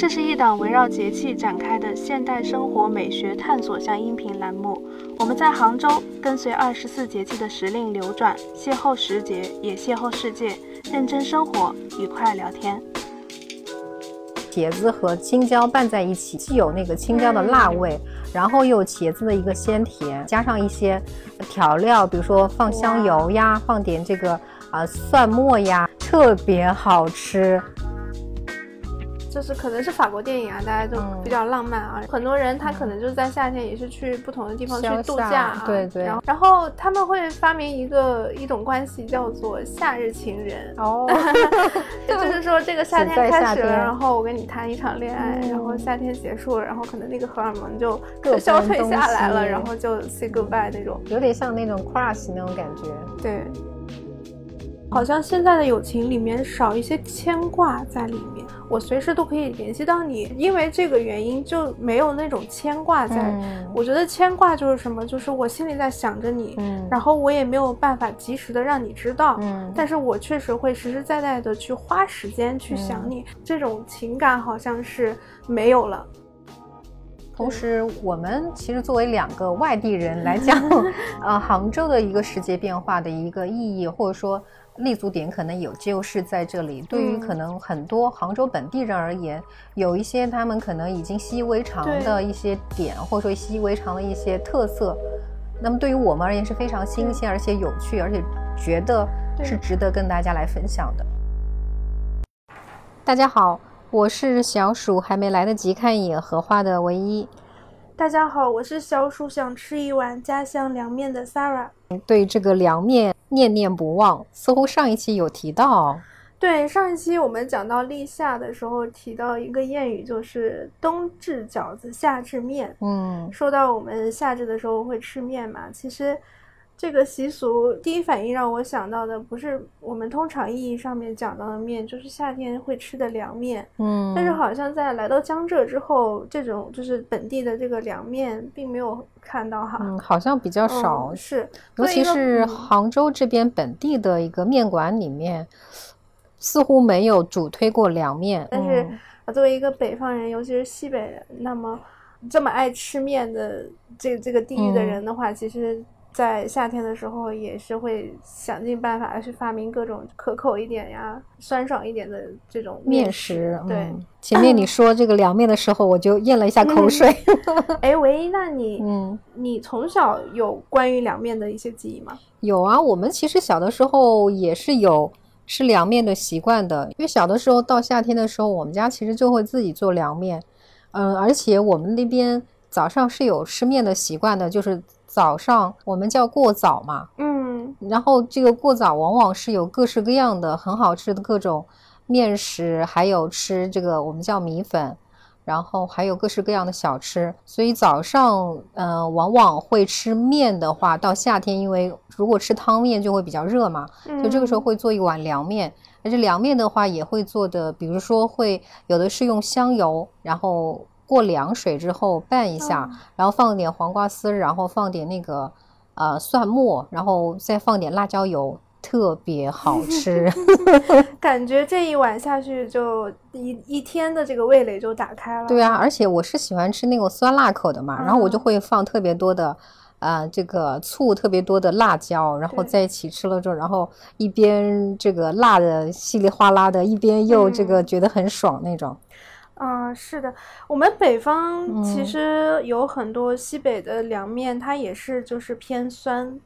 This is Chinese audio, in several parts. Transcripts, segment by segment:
这是一档围绕节气展开的现代生活美学探索向音频栏目。我们在杭州，跟随二十四节气的时令流转，邂逅时节，也邂逅世界，认真生活，愉快聊天。茄子和青椒拌在一起，既有那个青椒的辣味，然后又有茄子的一个鲜甜，加上一些调料，比如说放香油呀，放点这个啊蒜末呀，特别好吃。就是可能是法国电影啊，大家都比较浪漫啊。很多人他可能就是在夏天也是去不同的地方去度假啊。对对。然后然后他们会发明一个一种关系叫做夏日情人。哦。就 是说这个夏天开始了，然后我跟你谈一场恋爱，然后夏天结束了，然后可能那个荷尔蒙就 消退下来了，然后就 say goodbye 那种。有点像那种 crush 那种感觉。对。好像现在的友情里面少一些牵挂在里面，我随时都可以联系到你，因为这个原因就没有那种牵挂在。我觉得牵挂就是什么，就是我心里在想着你，然后我也没有办法及时的让你知道，嗯但是我确实会实实在在的去花时间去想你，这种情感好像是没有了。同时，我们其实作为两个外地人来讲，呃，杭州的一个时节变化的一个意义，或者说。立足点可能有就是在这里。对于可能很多杭州本地人而言，有一些他们可能已经习以为常的一些点，或者说习以为常的一些特色，那么对于我们而言是非常新鲜而且有趣，而且觉得是值得跟大家来分享的。大家好，我是小鼠还没来得及看一眼荷花的唯一。大家好，我是小鼠想吃一碗家乡凉面的 Sarah。对这个凉面念念不忘，似乎上一期有提到。对，上一期我们讲到立夏的时候，提到一个谚语，就是冬至饺子，夏至面。嗯，说到我们夏至的时候会吃面嘛，其实。这个习俗第一反应让我想到的不是我们通常意义上面讲到的面，就是夏天会吃的凉面。嗯，但是好像在来到江浙之后，这种就是本地的这个凉面并没有看到哈。嗯，好像比较少。是，尤其是杭州这边本地的一个面馆里面，似乎没有主推过凉面。但是作为一个北方人，尤其是西北人，那么这么爱吃面的这这个地域的人的话，其实。在夏天的时候，也是会想尽办法去发明各种可口一点呀、酸爽一点的这种面食。对，前面你说这个凉面的时候，我就咽了一下口水。哎，唯一，那你，嗯，你从小有关于凉面的一些记忆吗？有啊，我们其实小的时候也是有吃凉面的习惯的，因为小的时候到夏天的时候，我们家其实就会自己做凉面。嗯，而且我们那边早上是有吃面的习惯的，就是。早上我们叫过早嘛，嗯，然后这个过早往往是有各式各样的很好吃的各种面食，还有吃这个我们叫米粉，然后还有各式各样的小吃。所以早上，嗯，往往会吃面的话，到夏天，因为如果吃汤面就会比较热嘛，就这个时候会做一碗凉面。而且凉面的话也会做的，比如说会有的是用香油，然后。过凉水之后拌一下，然后放点黄瓜丝，然后放点那个呃蒜末，然后再放点辣椒油，特别好吃。感觉这一碗下去就一一天的这个味蕾就打开了。对啊，而且我是喜欢吃那种酸辣口的嘛，然后我就会放特别多的呃这个醋，特别多的辣椒，然后在一起吃了之后，然后一边这个辣的稀里哗啦的，一边又这个觉得很爽那种。嗯，是的，我们北方其实有很多西北的凉面，它也是就是偏酸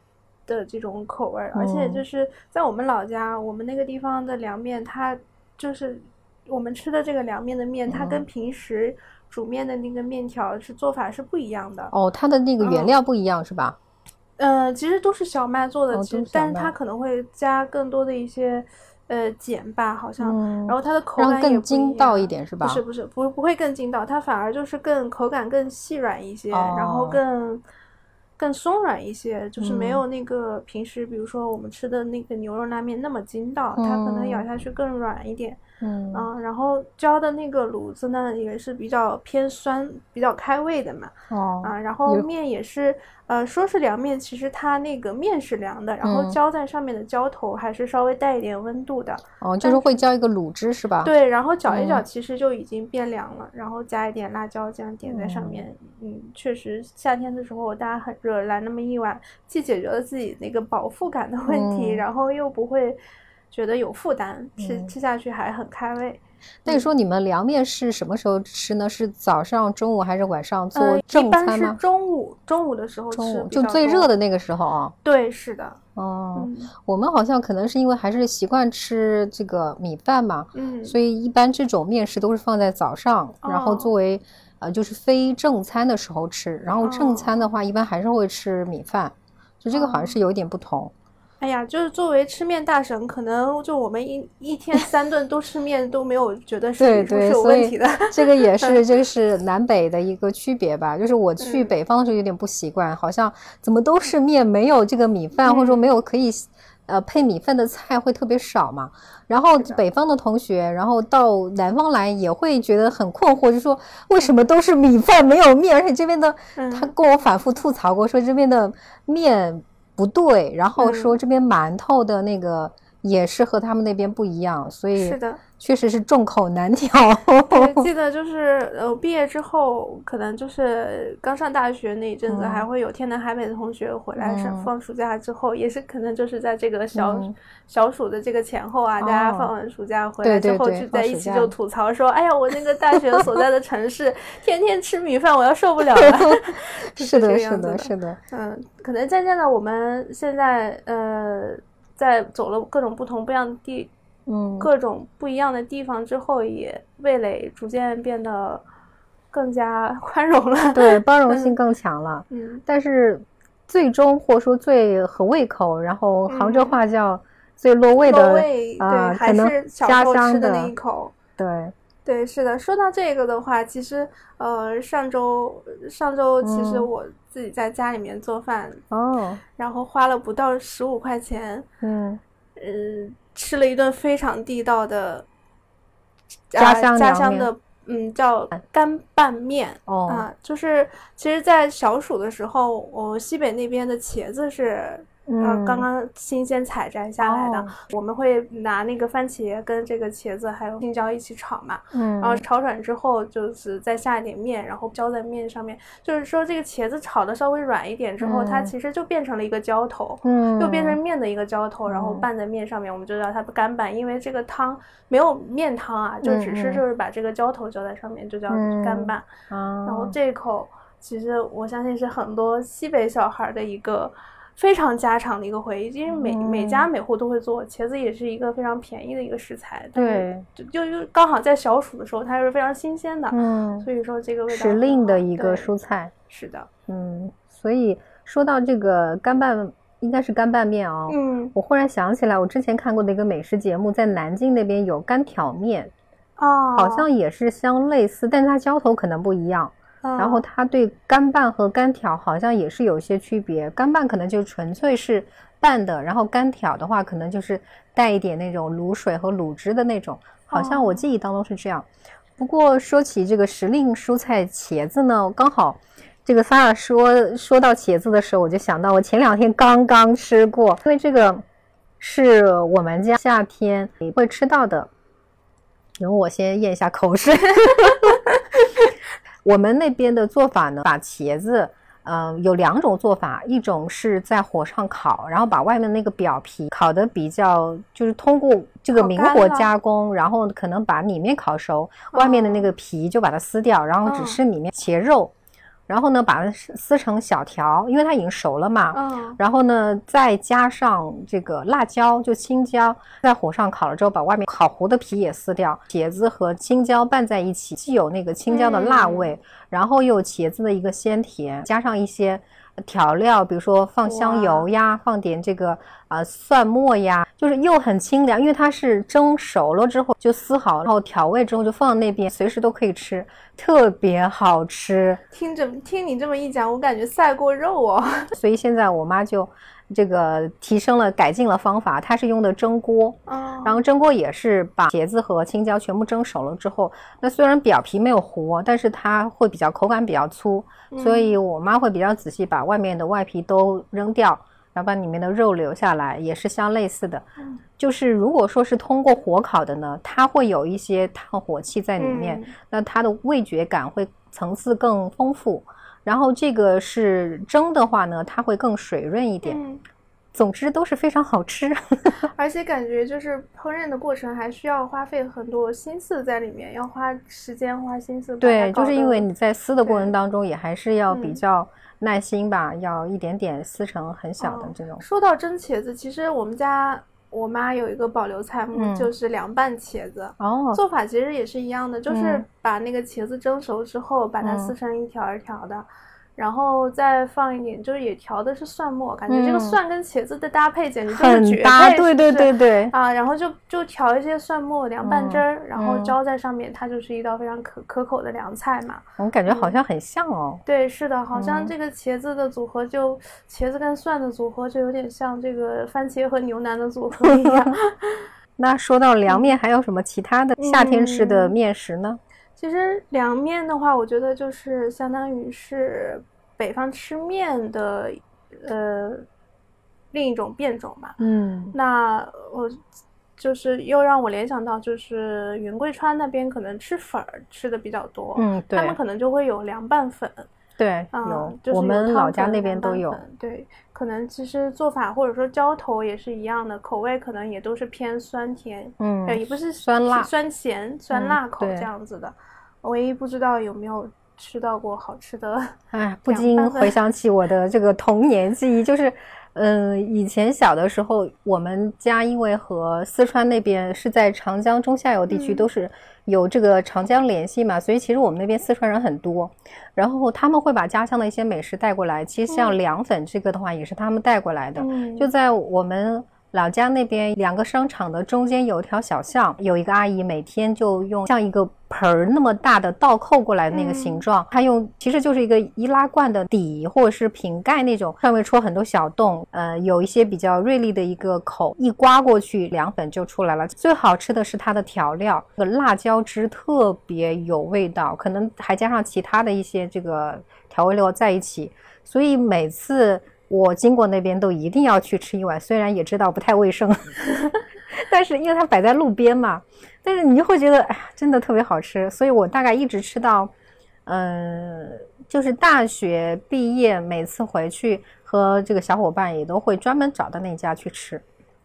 的这种口味儿，而且就是在我们老家，我们那个地方的凉面，它就是我们吃的这个凉面的面，它跟平时煮面的那个面条是做法是不一样的。哦，它的那个原料不一样是吧？嗯，其实都是小麦做的，其实但是它可能会加更多的一些。呃，碱吧，好像，然后它的口感更筋道一点，是吧？不是，不是，不，不会更筋道，它反而就是更口感更细软一些，然后更更松软一些，就是没有那个平时比如说我们吃的那个牛肉拉面那么筋道，它可能咬下去更软一点。嗯，然后浇的那个卤子呢，也是比较偏酸、比较开胃的嘛。哦，啊，然后面也是，呃，说是凉面，其实它那个面是凉的，然后浇在上面的浇头还是稍微带一点温度的。哦，就是会浇一个卤汁是吧？对，然后搅一搅，其实就已经变凉了，然后加一点辣椒酱点在上面。嗯，确实夏天的时候大家很热，来那么一碗，既解决了自己那个饱腹感的问题，然后又不会觉得有负担，吃吃下去还很开胃。那你说你们凉面是什么时候吃呢？是早上、中午还是晚上做正餐吗？一般是中午，中午的时候吃，就最热的那个时候啊。对，是的。哦，我们好像可能是因为还是习惯吃这个米饭嘛，嗯，所以一般这种面食都是放在早上，然后作为呃就是非正餐的时候吃。然后正餐的话，一般还是会吃米饭，就这个好像是有一点不同。哎呀，就是作为吃面大神，可能就我们一一天 三顿都吃面都没有觉得是是有问题的。这个也是，这个 是南北的一个区别吧。就是我去北方的时候有点不习惯，好像怎么都是面，没有这个米饭，或者说没有可以呃配米饭的菜会特别少嘛。然后北方的同学，然后到南方来也会觉得很困惑，就说为什么都是米饭没有面？而且这边的他跟我反复吐槽过，说这边的面。不对，然后说这边馒头的那个也是和他们那边不一样，所以是的。确实是众口难调。记得就是呃，毕业之后，可能就是刚上大学那一阵子，还会有天南海北的同学回来上放暑假之后，也是可能就是在这个小小暑的这个前后啊，大家放完暑假回来之后，聚在一起就吐槽说：“哎呀，我那个大学所在的城市，天天吃米饭，我要受不了了。” 是的，是的，是的。嗯，可能渐渐的，我们现在呃，在走了各种不同不一样的地。嗯，各种不一样的地方之后，也味蕾逐渐变得更加 宽容了，对，包容性更强了。嗯，但是最终或者说最合胃口，然后杭州话叫最落胃的啊，可能家乡的那一口。对，对，是的。说到这个的话，其实呃，上周上周其实我自己在家里面做饭哦，然后花了不到十五块钱，嗯嗯。吃了一顿非常地道的家乡家乡的，嗯，叫干拌面啊，就是其实，在小暑的时候，我西北那边的茄子是。嗯，刚刚新鲜采摘下来的，我们会拿那个番茄跟这个茄子还有青椒一起炒嘛，嗯，然后炒软之后，就是再下一点面，然后浇在面上面，就是说这个茄子炒的稍微软一点之后，它其实就变成了一个浇头，嗯，又变成面的一个浇头，然后拌在面上面，我们就叫它干拌，因为这个汤没有面汤啊，就只是就是把这个浇头浇在上面，就叫干拌，然后这一口其实我相信是很多西北小孩的一个。非常家常的一个回忆，因为每每家每户都会做茄子，也是一个非常便宜的一个食材。对，就就刚好在小暑的时候，它是非常新鲜的。嗯，所以说这个味道时令的一个蔬菜。是的，嗯，所以说到这个干拌，应该是干拌面啊。嗯，我忽然想起来，我之前看过的一个美食节目，在南京那边有干挑面，哦，好像也是相类似，但是它浇头可能不一样。然后它对干拌和干挑好像也是有些区别，干拌可能就纯粹是拌的，然后干挑的话可能就是带一点那种卤水和卤汁的那种，好像我记忆当中是这样。不过说起这个时令蔬菜茄子呢，刚好这个萨尔说说到茄子的时候，我就想到我前两天刚刚吃过，因为这个是我们家夏天会吃到的。容我先咽一下口水。我们那边的做法呢，把茄子，嗯，有两种做法，一种是在火上烤，然后把外面那个表皮烤的比较，就是通过这个明火加工，然后可能把里面烤熟，外面的那个皮就把它撕掉，然后只吃里面茄肉。然后呢，把它撕成小条，因为它已经熟了嘛。嗯。然后呢，再加上这个辣椒，就青椒，在火上烤了之后，把外面烤糊的皮也撕掉。茄子和青椒拌在一起，既有那个青椒的辣味，然后又有茄子的一个鲜甜，加上一些。调料，比如说放香油呀，放点这个啊蒜末呀，就是又很清凉，因为它是蒸熟了之后就撕好，然后调味之后就放那边，随时都可以吃，特别好吃。听着听你这么一讲，我感觉赛过肉哦。所以现在我妈就这个提升了、改进了方法，它是用的蒸锅，然后蒸锅也是把茄子和青椒全部蒸熟了之后，那虽然表皮没有糊，但是它会比较口感比较粗，所以我妈会比较仔细把外面的外皮都扔掉，然后把里面的肉留下来，也是相类似的。就是如果说是通过火烤的呢，它会有一些炭火气在里面，那它的味觉感会层次更丰富。然后这个是蒸的话呢，它会更水润一点。总之都是非常好吃，而且感觉就是烹饪的过程还需要花费很多心思在里面，要花时间花心思。对，就是因为你在撕的过程当中也还是要比较耐心吧，要一点点撕成很小的这种。说到蒸茄子，其实我们家我妈有一个保留菜目，就是凉拌茄子。哦，做法其实也是一样的，就是把那个茄子蒸熟之后，把它撕成一条一条的。然后再放一点，就是也调的是蒜末，感觉这个蒜跟茄子的搭配简直就是绝配，对对对对啊！然后就就调一些蒜末凉拌汁儿，然后浇在上面，它就是一道非常可可口的凉菜嘛。我感觉好像很像哦。对，是的，好像这个茄子的组合就茄子跟蒜的组合就有点像这个番茄和牛腩的组合一样。那说到凉面，还有什么其他的夏天吃的面食呢？其实凉面的话，我觉得就是相当于是北方吃面的呃另一种变种吧。嗯，那我就是又让我联想到，就是云贵川那边可能吃粉儿吃的比较多。嗯，对，他们可能就会有凉拌粉。对，有，就是我们老家那边都有。对，可能其实做法或者说浇头也是一样的，口味可能也都是偏酸甜。嗯，也不是酸辣、酸咸、酸辣口这样子的。唯一不知道有没有吃到过好吃的，哎，不禁回想起我的这个童年记忆，就是，嗯，以前小的时候，我们家因为和四川那边是在长江中下游地区，都是有这个长江联系嘛，所以其实我们那边四川人很多，然后他们会把家乡的一些美食带过来，其实像凉粉这个的话，也是他们带过来的，就在我们。老家那边两个商场的中间有一条小巷，有一个阿姨每天就用像一个盆儿那么大的倒扣过来的那个形状，她用其实就是一个易拉罐的底或者是瓶盖那种，上面戳很多小洞，呃，有一些比较锐利的一个口，一刮过去凉粉就出来了。最好吃的是它的调料，这个辣椒汁特别有味道，可能还加上其他的一些这个调味料在一起，所以每次。我经过那边都一定要去吃一碗，虽然也知道不太卫生，但是因为它摆在路边嘛，但是你就会觉得哎呀，真的特别好吃，所以我大概一直吃到，嗯，就是大学毕业，每次回去和这个小伙伴也都会专门找到那家去吃。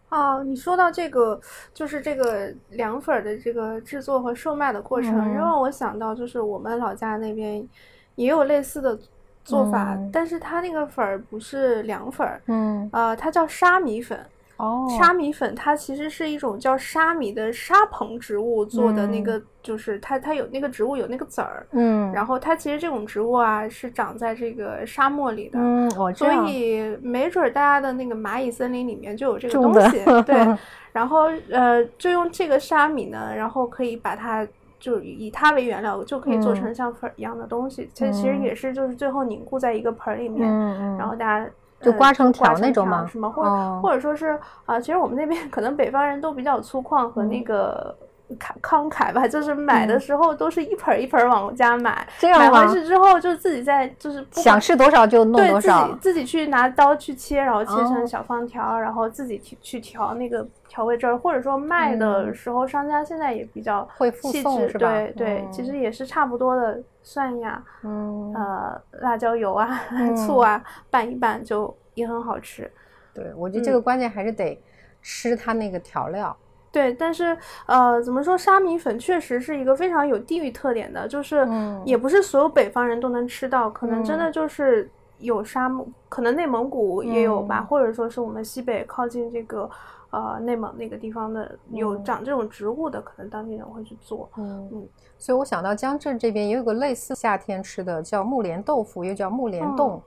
哦，你说到这个，就是这个凉粉的这个制作和售卖的过程，让我想到就是我们老家那边也有类似的。做法，但是它那个粉儿不是凉粉儿，嗯，呃，它叫沙米粉。哦，沙米粉它其实是一种叫沙米的沙蓬植物做的那个，就是它它有那个植物有那个籽儿，嗯，然后它其实这种植物啊是长在这个沙漠里的，嗯，所以没准大家的那个蚂蚁森林里面就有这个东西，对，然后呃，就用这个沙米呢，然后可以把它。就以它为原料，就可以做成像粉一样的东西。它其实也是，就是最后凝固在一个盆里面，然后大家就刮成条那种吗？是吗？或者或者说是啊，其实我们那边可能北方人都比较粗犷和那个慷慷慨吧，就是买的时候都是一盆一盆往家买，买回去之后就自己在就是想吃多少就弄多少，自己自己去拿刀去切，然后切成小方条，然后自己去去调那个。调味汁儿，或者说卖的时候，商家现在也比较会附送，是吧？对对，其实也是差不多的蒜呀，嗯，呃，辣椒油啊，醋啊，拌一拌就也很好吃。对，我觉得这个关键还是得吃它那个调料。对，但是呃，怎么说，沙米粉确实是一个非常有地域特点的，就是也不是所有北方人都能吃到，可能真的就是有沙漠，可能内蒙古也有吧，或者说是我们西北靠近这个。呃，内蒙那个地方的有长这种植物的，可能当地人会去做。嗯嗯，所以我想到江浙这边也有个类似夏天吃的，叫木莲豆腐，又叫木莲冻。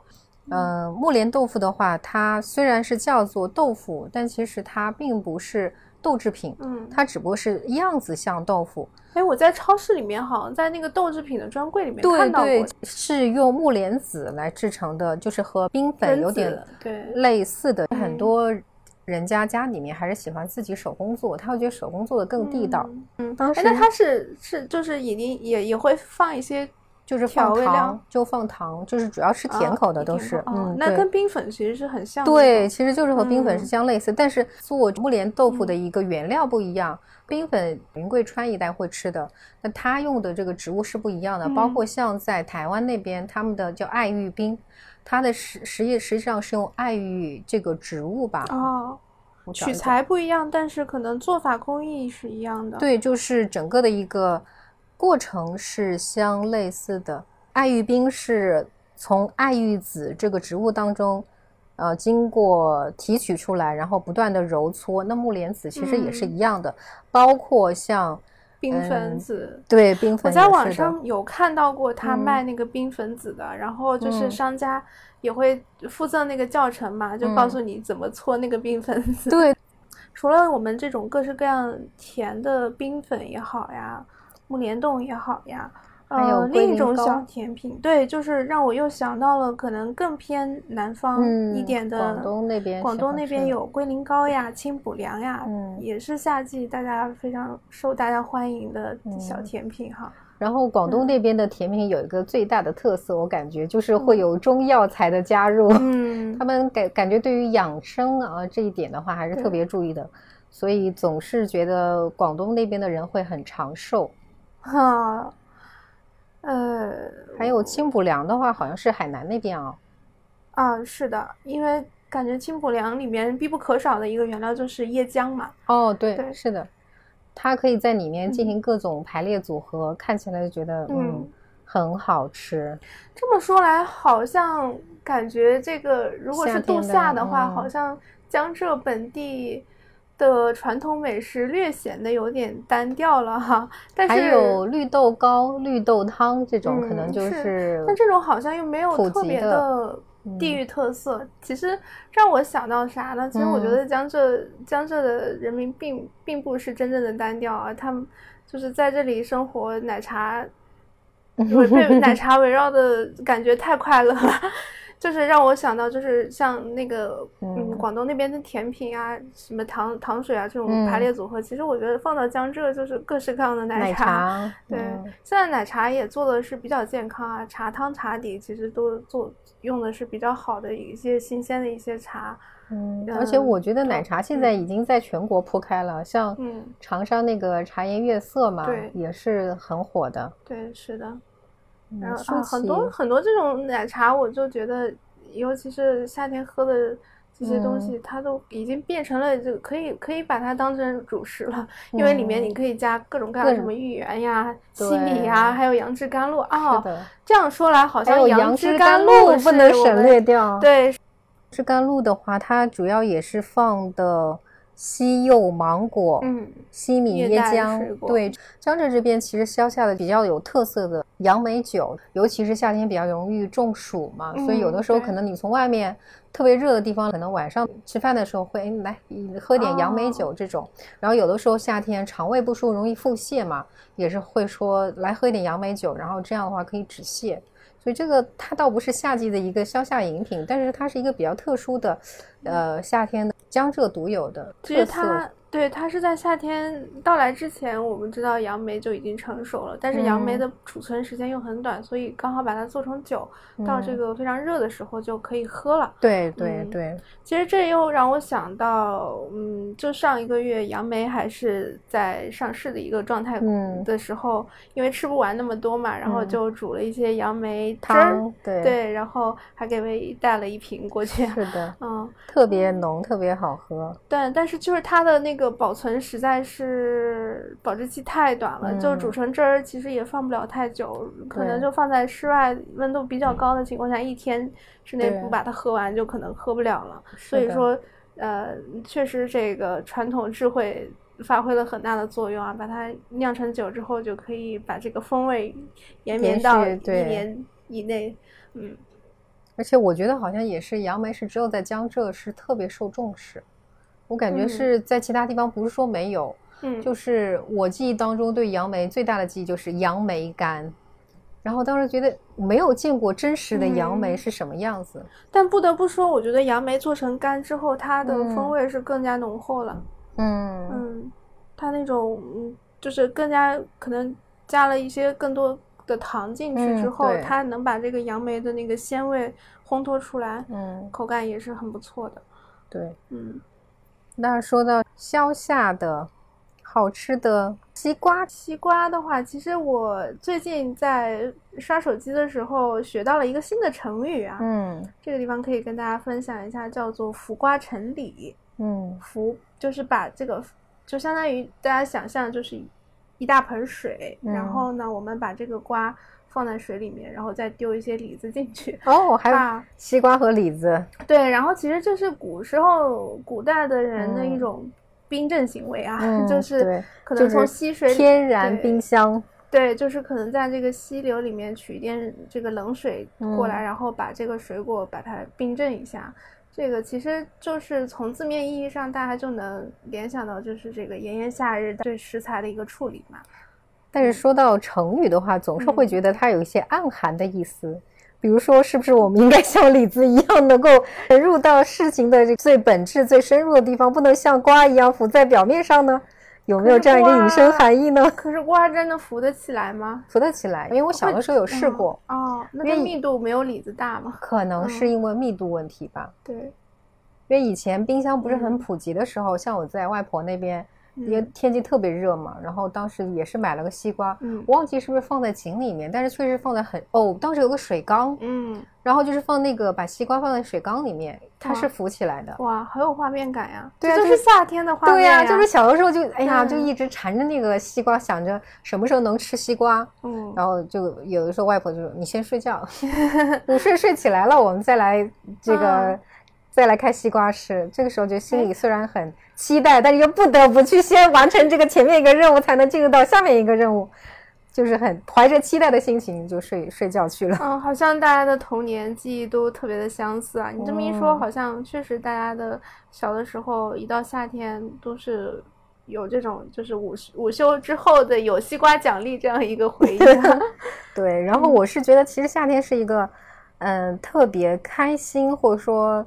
嗯，木莲豆腐的话，它虽然是叫做豆腐，但其实它并不是豆制品。嗯，它只不过是样子像豆腐。哎，我在超市里面好像在那个豆制品的专柜里面看到过，是用木莲子来制成的，就是和冰粉有点类似的，很多人家家里面还是喜欢自己手工做，他会觉得手工做的更地道。嗯，当时那他是是就是已经也也会放一些。就是放糖，就放糖，就是主要吃甜口的都是。嗯，那跟冰粉其实是很像。对，其实就是和冰粉是相类似，但是做木莲豆腐的一个原料不一样。冰粉云贵川一带会吃的，那它用的这个植物是不一样的。包括像在台湾那边，他们的叫爱玉冰，它的实实际实际上是用爱玉这个植物吧？哦，取材不一样，但是可能做法工艺是一样的。对，就是整个的一个。过程是相类似的，爱玉冰是从爱玉子这个植物当中，呃，经过提取出来，然后不断的揉搓。那木莲子其实也是一样的，包括像冰粉子，对冰粉，我在网上有看到过他卖那个冰粉子的，然后就是商家也会附赠那个教程嘛，就告诉你怎么搓那个冰粉 子。对，除了我们这种各式各样甜的冰粉也好呀。木莲冻也好呀，呃，另一种小甜品，对，就是让我又想到了可能更偏南方一点的广东那边，广东那边有龟苓膏呀、清补凉呀，嗯，也是夏季大家非常受大家欢迎的小甜品哈。然后广东那边的甜品有一个最大的特色，我感觉就是会有中药材的加入，嗯，他们感感觉对于养生啊这一点的话还是特别注意的，所以总是觉得广东那边的人会很长寿。哈，呃，还有清补凉的话，好像是海南那边啊。啊，是的，因为感觉清补凉里面必不可少的一个原料就是椰浆嘛。哦，对，是的，它可以在里面进行各种排列组合，看起来就觉得嗯很好吃。这么说来，好像感觉这个如果是度夏的话，好像江浙本地。的传统美食略显得有点单调了哈，但是还有绿豆糕、绿豆汤这种，可能就是，但这种好像又没有特别的地域特色。其实让我想到啥呢？其实我觉得江浙江浙的人民并并不是真正的单调啊，他们就是在这里生活，奶茶 被奶茶围绕的感觉太快乐了。就是让我想到，就是像那个，嗯，广东那边的甜品啊，什么糖糖水啊这种排列组合，其实我觉得放到江浙就是各式各样的奶茶。对，现在奶茶也做的是比较健康啊，茶汤茶底其实都做用的是比较好的一些新鲜的一些茶。嗯，而且我觉得奶茶现在已经在全国铺开了，像长沙那个茶颜悦色嘛，也是很火的。对，是的。然后啊，很多很多这种奶茶，我就觉得，尤其是夏天喝的这些东西，它都已经变成了这个可以可以把它当成主食了，因为里面你可以加各种各样的什么芋圆呀、西米呀，还有杨枝甘露啊。这样说来，好像杨枝甘露不能省略掉。对，枝甘露的话，它主要也是放的。西柚、芒果、嗯，西米、椰浆，对，江浙这边其实消夏的比较有特色的杨梅酒，尤其是夏天比较容易中暑嘛，所以有的时候可能你从外面特别热的地方，可能晚上吃饭的时候会来喝点杨梅酒这种，然后有的时候夏天肠胃不舒服容易腹泻嘛，也是会说来喝一点杨梅酒，然后这样的话可以止泻，所以这个它倒不是夏季的一个消夏饮品，但是它是一个比较特殊的，呃，夏天的。江浙独有的特色。对，它是在夏天到来之前，我们知道杨梅就已经成熟了，但是杨梅的储存时间又很短，所以刚好把它做成酒，到这个非常热的时候就可以喝了。对对对，其实这又让我想到，嗯，就上一个月杨梅还是在上市的一个状态的时候，因为吃不完那么多嘛，然后就煮了一些杨梅汁儿，对对，然后还给薇带了一瓶过去。是的，嗯，特别浓，特别好喝。对，但是就是它的那个。个保存实在是保质期太短了，就煮成汁儿，其实也放不了太久，可能就放在室外温度比较高的情况下，一天之内不把它喝完，就可能喝不了了。所以说，呃，确实这个传统智慧发挥了很大的作用啊，把它酿成酒之后，就可以把这个风味延绵到一年以内。嗯，而且我觉得好像也是杨梅是只有在江浙是特别受重视。我感觉是在其他地方不是说没有，嗯，就是我记忆当中对杨梅最大的记忆就是杨梅干，然后当时觉得没有见过真实的杨梅是什么样子。但不得不说，我觉得杨梅做成干之后，它的风味是更加浓厚了。嗯嗯，它那种嗯，就是更加可能加了一些更多的糖进去之后，它能把这个杨梅的那个鲜味烘托出来。嗯，口感也是很不错的。对，嗯。那说到消夏的。好吃的西瓜，西瓜的话，其实我最近在刷手机的时候学到了一个新的成语啊。嗯，这个地方可以跟大家分享一下，叫做“浮瓜沉李”。嗯，浮就是把这个，就相当于大家想象就是一大盆水，然后呢，我们把这个瓜放在水里面，然后再丢一些李子进去。哦，还有西瓜和李子。对，然后其实这是古时候古代的人的一种。冰镇行为啊，就是可能从溪水天然冰箱，对，就是可能在这个溪流里面取一点这个冷水过来，然后把这个水果把它冰镇一下。这个其实就是从字面意义上，大家就能联想到，就是这个炎炎夏日对食材的一个处理嘛。但是说到成语的话，总是会觉得它有一些暗含的意思。比如说，是不是我们应该像李子一样，能够深入到事情的最本质、最深入的地方，不能像瓜一样浮在表面上呢？有没有这样一个引申含义呢？可是瓜真的浮得起来吗？浮得起来，因为我小的时候有试过。哦，那个密度没有李子大吗？可能是因为密度问题吧。对，因为以前冰箱不是很普及的时候，像我在外婆那边。因为天气特别热嘛，然后当时也是买了个西瓜，嗯，忘记是不是放在井里面，但是确实放在很哦，当时有个水缸，嗯，然后就是放那个把西瓜放在水缸里面，它是浮起来的，哇，好有画面感呀，对，就是夏天的画面，对呀，就是小的时候就哎呀，就一直缠着那个西瓜，想着什么时候能吃西瓜，嗯，然后就有的时候外婆就说你先睡觉，午睡睡起来了，我们再来这个。再来开西瓜吃，这个时候就心里虽然很期待，但是又不得不去先完成这个前面一个任务，才能进入到下面一个任务，就是很怀着期待的心情就睡睡觉去了。嗯，好像大家的童年记忆都特别的相似啊！你这么一说，好像确实大家的小的时候，一到夏天都是有这种就是午午休之后的有西瓜奖励这样一个回忆。对，然后我是觉得其实夏天是一个嗯特别开心，或者说。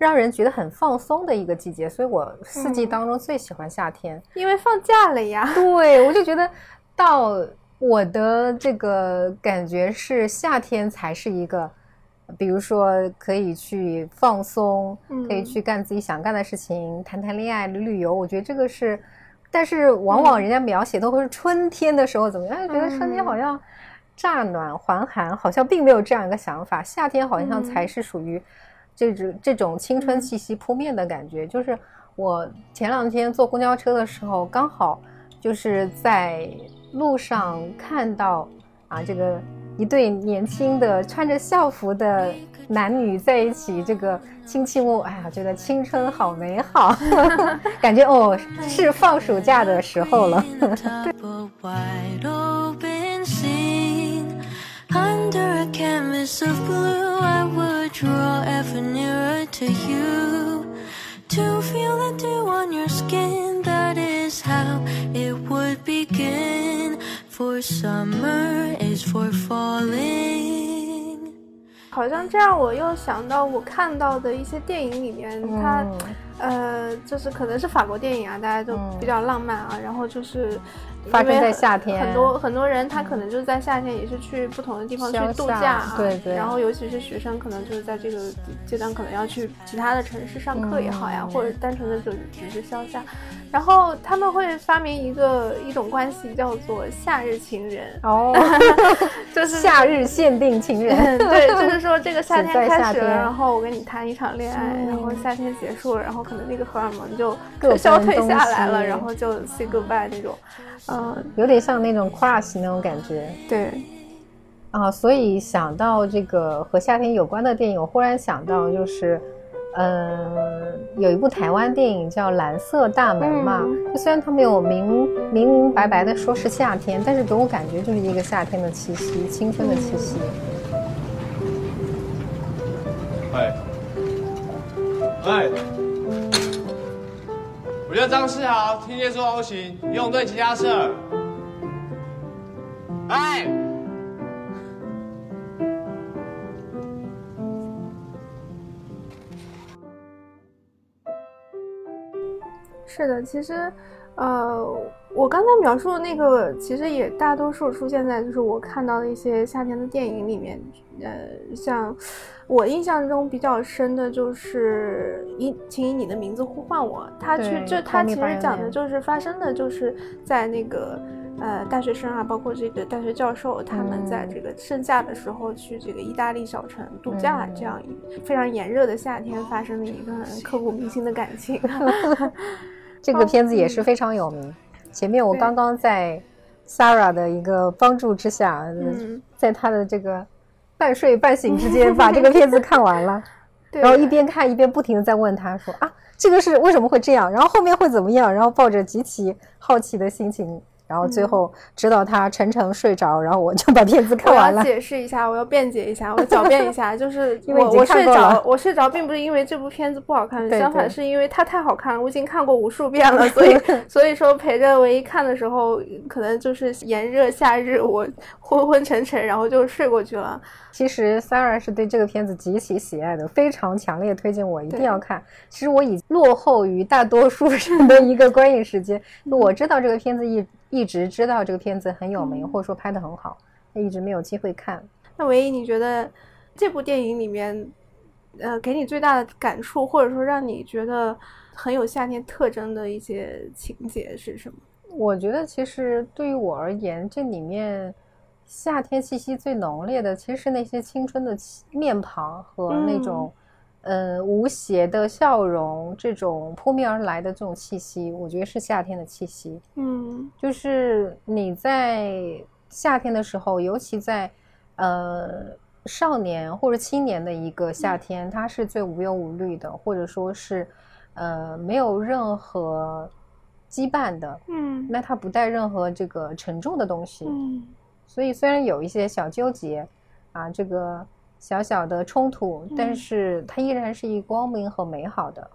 让人觉得很放松的一个季节，所以我四季当中最喜欢夏天，因为放假了呀。对，我就觉得到我的这个感觉是夏天才是一个，比如说可以去放松，可以去干自己想干的事情，谈谈恋爱、旅游。我觉得这个是，但是往往人家描写都会是春天的时候怎么样？觉得春天好像乍暖还寒，好像并没有这样一个想法。夏天好像才是属于。这种这种青春气息扑面的感觉，就是我前两天坐公交车的时候，刚好就是在路上看到啊，这个一对年轻的穿着校服的男女在一起，这个卿卿我我，哎呀，觉得青春好美好，感觉哦，是 放暑假的时候了。draw ever nearer to you to feel the dew on your skin that is how it would begin for summer is for falling 好像这样我又想到我看到的一些电影里面它 呃就是可能是法国电影啊大家都比较浪漫啊然后就是发生在夏天，很多很多人他可能就是在夏天也是去不同的地方去度假啊，对对。然后尤其是学生，可能就是在这个阶段可能要去其他的城市上课也好呀，或者单纯的就只是消夏。然后他们会发明一个一种关系，叫做夏日情人哦 就是夏日限定情人。对，就是说这个夏 天开始了，然后我跟你谈一场恋爱，然后夏天结束了，然后可能那个荷尔蒙就消退下来了，然后就 say goodbye 那种。嗯，有点像那种 crush 那种感觉。对，啊，所以想到这个和夏天有关的电影，我忽然想到就是，嗯，有一部台湾电影叫《蓝色大门》嘛。就虽然它没有明明明白白的说是夏天，但是给我感觉就是一个夏天的气息，青春的气息。哎，哎。我叫张世豪，天蝎座 O 型，游泳队吉拉社。哎，是的，其实。呃，我刚才描述的那个，其实也大多数出现在就是我看到的一些夏天的电影里面，呃，像我印象中比较深的就是以，请以你的名字呼唤我，他去，就他其实讲的就是发生的就是在那个。呃，大学生啊，包括这个大学教授，他们在这个盛夏的时候去这个意大利小城度假，这样非常炎热的夏天发生的一个很刻骨铭心的感情。这个片子也是非常有名。前面我刚刚在 Sarah 的一个帮助之下，在他的这个半睡半醒之间把这个片子 看完了，然后一边看一边不停的在问他说啊，这个是为什么会这样？然后后面会怎么样？然后抱着极其好奇的心情。然后最后知道他沉沉睡着，然后我就把片子看完了。我要解释一下，我要辩解一下，我狡辩一下，就 是我我睡着，我睡着并不是因为这部片子不好看，相反是因为它太好看了，我已经看过无数遍了，所以 所以说陪着唯一看的时候，可能就是炎热夏日，我昏昏沉沉，然后就睡过去了。其实 Sarah 是对这个片子极其喜爱的，非常强烈推荐我一定要看。其实我已落后于大多数人的一个观影时间，我知道这个片子一一直知道这个片子很有名，或者说拍的很好，他一直没有机会看。那唯一你觉得这部电影里面，呃，给你最大的感触，或者说让你觉得很有夏天特征的一些情节是什么？我觉得其实对于我而言，这里面。夏天气息最浓烈的，其实是那些青春的面庞和那种，呃，无邪的笑容，这种扑面而来的这种气息，我觉得是夏天的气息。嗯，就是你在夏天的时候，尤其在呃少年或者青年的一个夏天，它是最无忧无虑的，或者说是呃没有任何羁绊的。嗯，那它不带任何这个沉重的东西。嗯。所以虽然有一些小纠结，啊，这个小小的冲突，但是它依然是以光明和美好的。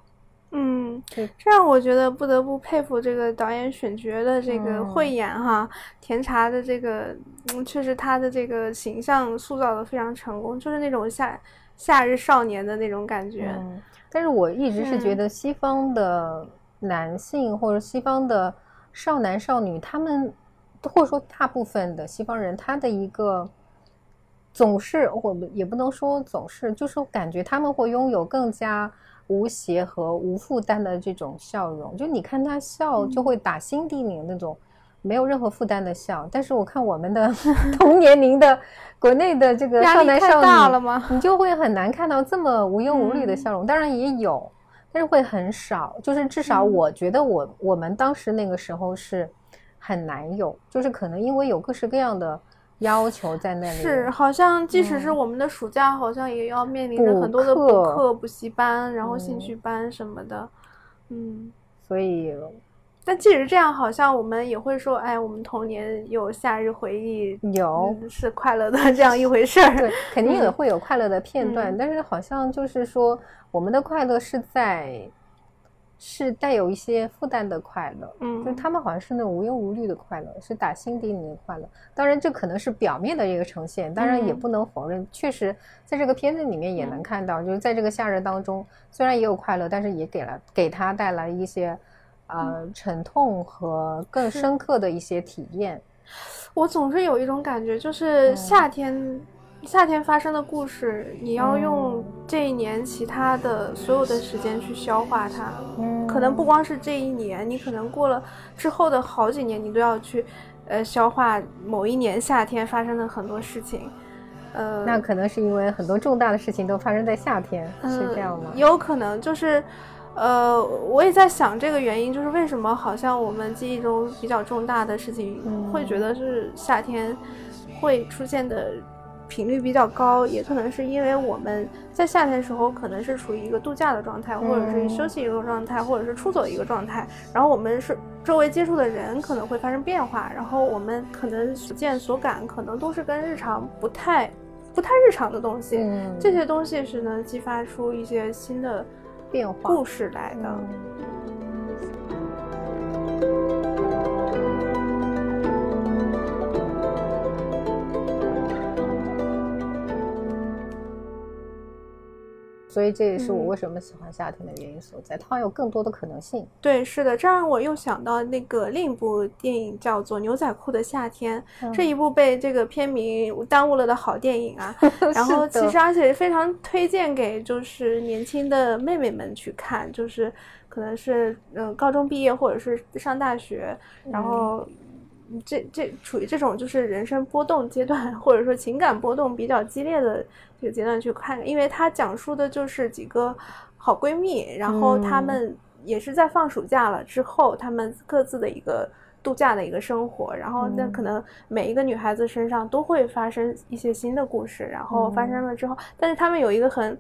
嗯，这让我觉得不得不佩服这个导演选角的这个慧眼哈。甜茶的这个，嗯，确实他的这个形象塑造的非常成功，就是那种夏夏日少年的那种感觉。但是我一直是觉得西方的男性或者西方的少男少女他们。或者说，大部分的西方人，他的一个总是，或也不能说总是，就是感觉他们会拥有更加无邪和无负担的这种笑容。就你看他笑，就会打心底里那种没有任何负担的笑。但是我看我们的 同年龄的国内的这个少男少女，你就会很难看到这么无忧无虑的笑容。当然也有，但是会很少。就是至少我觉得，我我们当时那个时候是。很难有，就是可能因为有各式各样的要求在那里。是，好像即使是我们的暑假，好像也要面临着很多的补课、补习班，然后兴趣班什么的。嗯，所以，但即使这样，好像我们也会说，哎，我们童年有夏日回忆，有是快乐的这样一回事儿。对，肯定也会有快乐的片段，但是好像就是说，我们的快乐是在。是带有一些负担的快乐，嗯，就他们好像是那种无忧无虑的快乐，是打心底里的快乐。当然，这可能是表面的一个呈现，当然也不能否认，确实在这个片子里面也能看到，就是在这个夏日当中，虽然也有快乐，但是也给了给他带来一些呃沉痛和更深刻的一些体验。我总是有一种感觉，就是夏天。夏天发生的故事，你要用这一年其他的所有的时间去消化它。嗯，可能不光是这一年，你可能过了之后的好几年，你都要去，呃，消化某一年夏天发生的很多事情。呃，那可能是因为很多重大的事情都发生在夏天，是这样吗？有可能，就是，呃，我也在想这个原因，就是为什么好像我们记忆中比较重大的事情，会觉得是夏天会出现的。频率比较高，也可能是因为我们在夏天的时候可能是处于一个度假的状态，或者是休息一个状态，或者是出走一个状态。然后我们是周围接触的人可能会发生变化，然后我们可能所见所感可能都是跟日常不太、不太日常的东西。这些东西是能激发出一些新的变化故事来的。所以这也是我为什么喜欢夏天的原因所在，它有更多的可能性。对，是的，这让我又想到那个另一部电影叫做《牛仔裤的夏天》，这一部被这个片名耽误了的好电影啊。然后其实而且非常推荐给就是年轻的妹妹们去看，就是可能是嗯高中毕业或者是上大学，然后。这这处于这种就是人生波动阶段，或者说情感波动比较激烈的这个阶段去看，因为它讲述的就是几个好闺蜜，然后她们也是在放暑假了之后，她们各自的一个度假的一个生活，然后那可能每一个女孩子身上都会发生一些新的故事，然后发生了之后，但是她们有一个很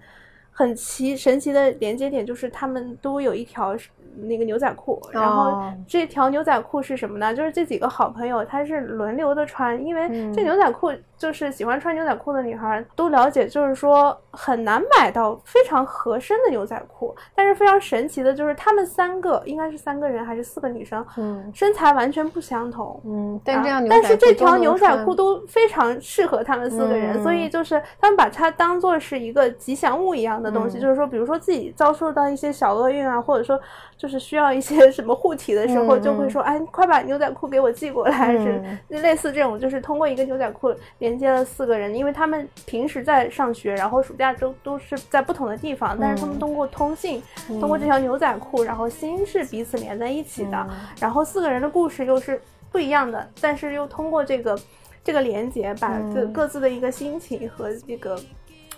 很奇神奇的连接点，就是她们都有一条。那个牛仔裤，然后这条牛仔裤是什么呢？就是这几个好朋友，他是轮流的穿，因为这牛仔裤就是喜欢穿牛仔裤的女孩都了解，就是说很难买到非常合身的牛仔裤。但是非常神奇的就是，他们三个应该是三个人还是四个女生，嗯，身材完全不相同，嗯，但这样，但是这条牛仔裤都非常适合他们四个人，所以就是他们把它当做是一个吉祥物一样的东西，就是说，比如说自己遭受到一些小厄运啊，或者说。就是需要一些什么护体的时候，就会说：“哎，快把牛仔裤给我寄过来。”是类似这种，就是通过一个牛仔裤连接了四个人，因为他们平时在上学，然后暑假都都是在不同的地方，但是他们通过通信，通过这条牛仔裤，然后心是彼此连在一起的。然后四个人的故事又是不一样的，但是又通过这个这个连接，把各各自的一个心情和这个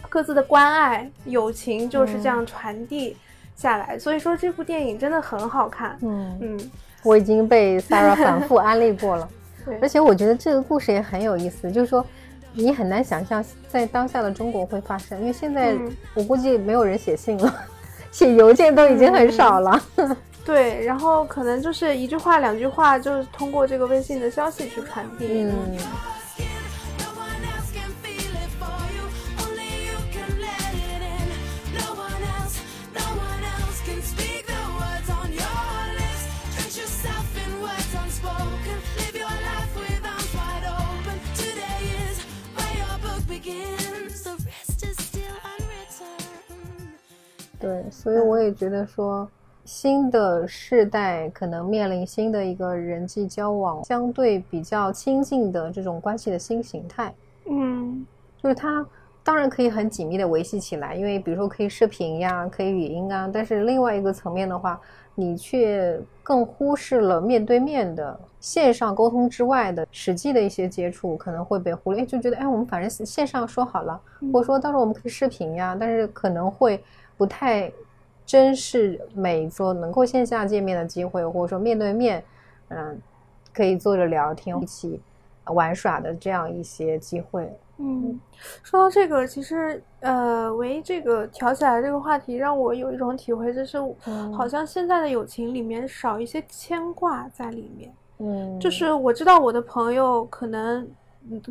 各自的关爱、友情就是这样传递。下来，所以说这部电影真的很好看。嗯嗯，我已经被 Sarah 反复安利过了，而且我觉得这个故事也很有意思。就是说，你很难想象在当下的中国会发生，因为现在我估计没有人写信了，写邮件都已经很少了。对，然后可能就是一句话、两句话，就是通过这个微信的消息去传递。嗯。对，所以我也觉得说，新的世代可能面临新的一个人际交往，相对比较亲近的这种关系的新形态。嗯，就是它当然可以很紧密的维系起来，因为比如说可以视频呀，可以语音啊，但是另外一个层面的话，你却更忽视了面对面的线上沟通之外的实际的一些接触，可能会被忽略。就觉得哎，我们反正线上说好了，或者说到时候我们可以视频呀，但是可能会。不太珍视每说能够线下见面的机会，或者说面对面，嗯，可以坐着聊天、一起玩耍的这样一些机会。嗯，说到这个，其实呃，唯一这个挑起来这个话题，让我有一种体会，就是好像现在的友情里面少一些牵挂在里面。嗯，就是我知道我的朋友可能。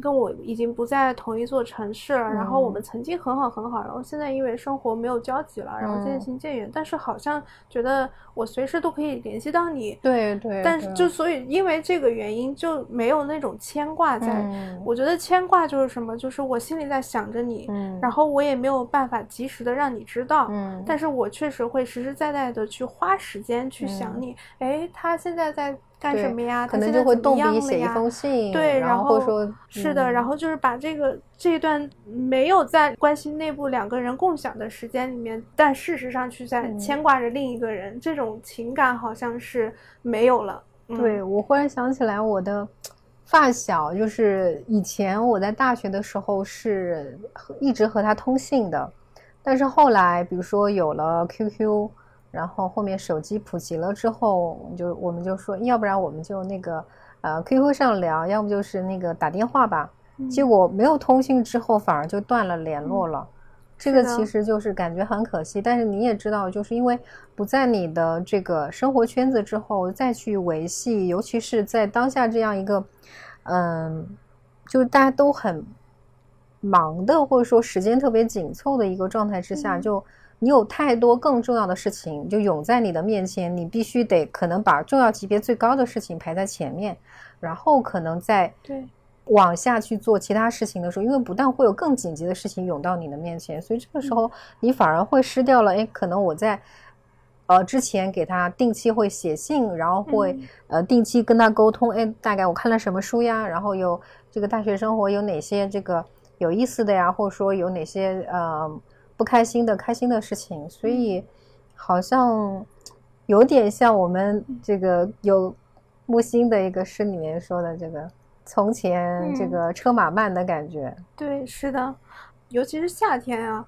跟我已经不在同一座城市了，然后我们曾经很好很好，然后现在因为生活没有交集了，然后渐行渐远。但是好像觉得我随时都可以联系到你，对对。但是就所以因为这个原因就没有那种牵挂在。我觉得牵挂就是什么，就是我心里在想着你，然后我也没有办法及时的让你知道，但是我确实会实实在在的去花时间去想你。哎，他现在在。干什么呀？可能就会动笔写一封信，对，然后说是的，然后就是把这个这段没有在关系内部两个人共享的时间里面，但事实上却在牵挂着另一个人，这种情感好像是没有了。对我忽然想起来，我的发小，就是以前我在大学的时候是一直和他通信的，但是后来比如说有了 QQ。然后后面手机普及了之后，就我们就说，要不然我们就那个呃 QQ 上聊，要不就是那个打电话吧。结果没有通信之后，反而就断了联络了。这个其实就是感觉很可惜。但是你也知道，就是因为不在你的这个生活圈子之后再去维系，尤其是在当下这样一个嗯，就是大家都很忙的，或者说时间特别紧凑的一个状态之下，就。你有太多更重要的事情就涌在你的面前，你必须得可能把重要级别最高的事情排在前面，然后可能再对往下去做其他事情的时候，因为不但会有更紧急的事情涌到你的面前，所以这个时候你反而会失掉了。哎，可能我在呃之前给他定期会写信，然后会呃定期跟他沟通。哎，大概我看了什么书呀？然后有这个大学生活有哪些这个有意思的呀？或者说有哪些呃不开心的、开心的事情？所以好像有点像我们这个有。木心的一个诗里面说的这个从前这个车马慢的感觉，对，是的，尤其是夏天啊。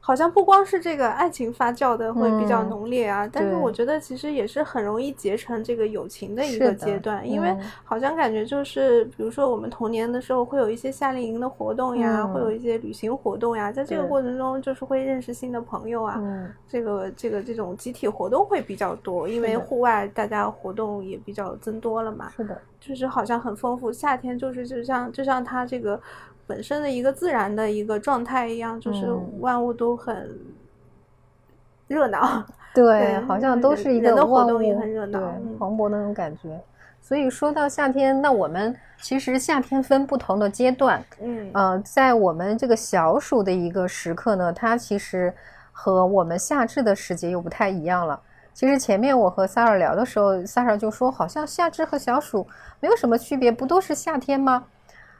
好像不光是这个爱情发酵的会比较浓烈啊，但是我觉得其实也是很容易结成这个友情的一个阶段，因为好像感觉就是，比如说我们童年的时候会有一些夏令营的活动呀，会有一些旅行活动呀，在这个过程中就是会认识新的朋友啊，这个这个这种集体活动会比较多，因为户外大家活动也比较增多了嘛，是的，就是好像很丰富，夏天就是就像就像它这个。本身的一个自然的一个状态一样，就是万物都很热闹，对，好像都是一个活动也很热闹，蓬勃的那种感觉。所以说到夏天，那我们其实夏天分不同的阶段，嗯，呃，在我们这个小暑的一个时刻呢，它其实和我们夏至的时节又不太一样了。其实前面我和 Sarah 聊的时候，Sarah 就说，好像夏至和小暑没有什么区别，不都是夏天吗？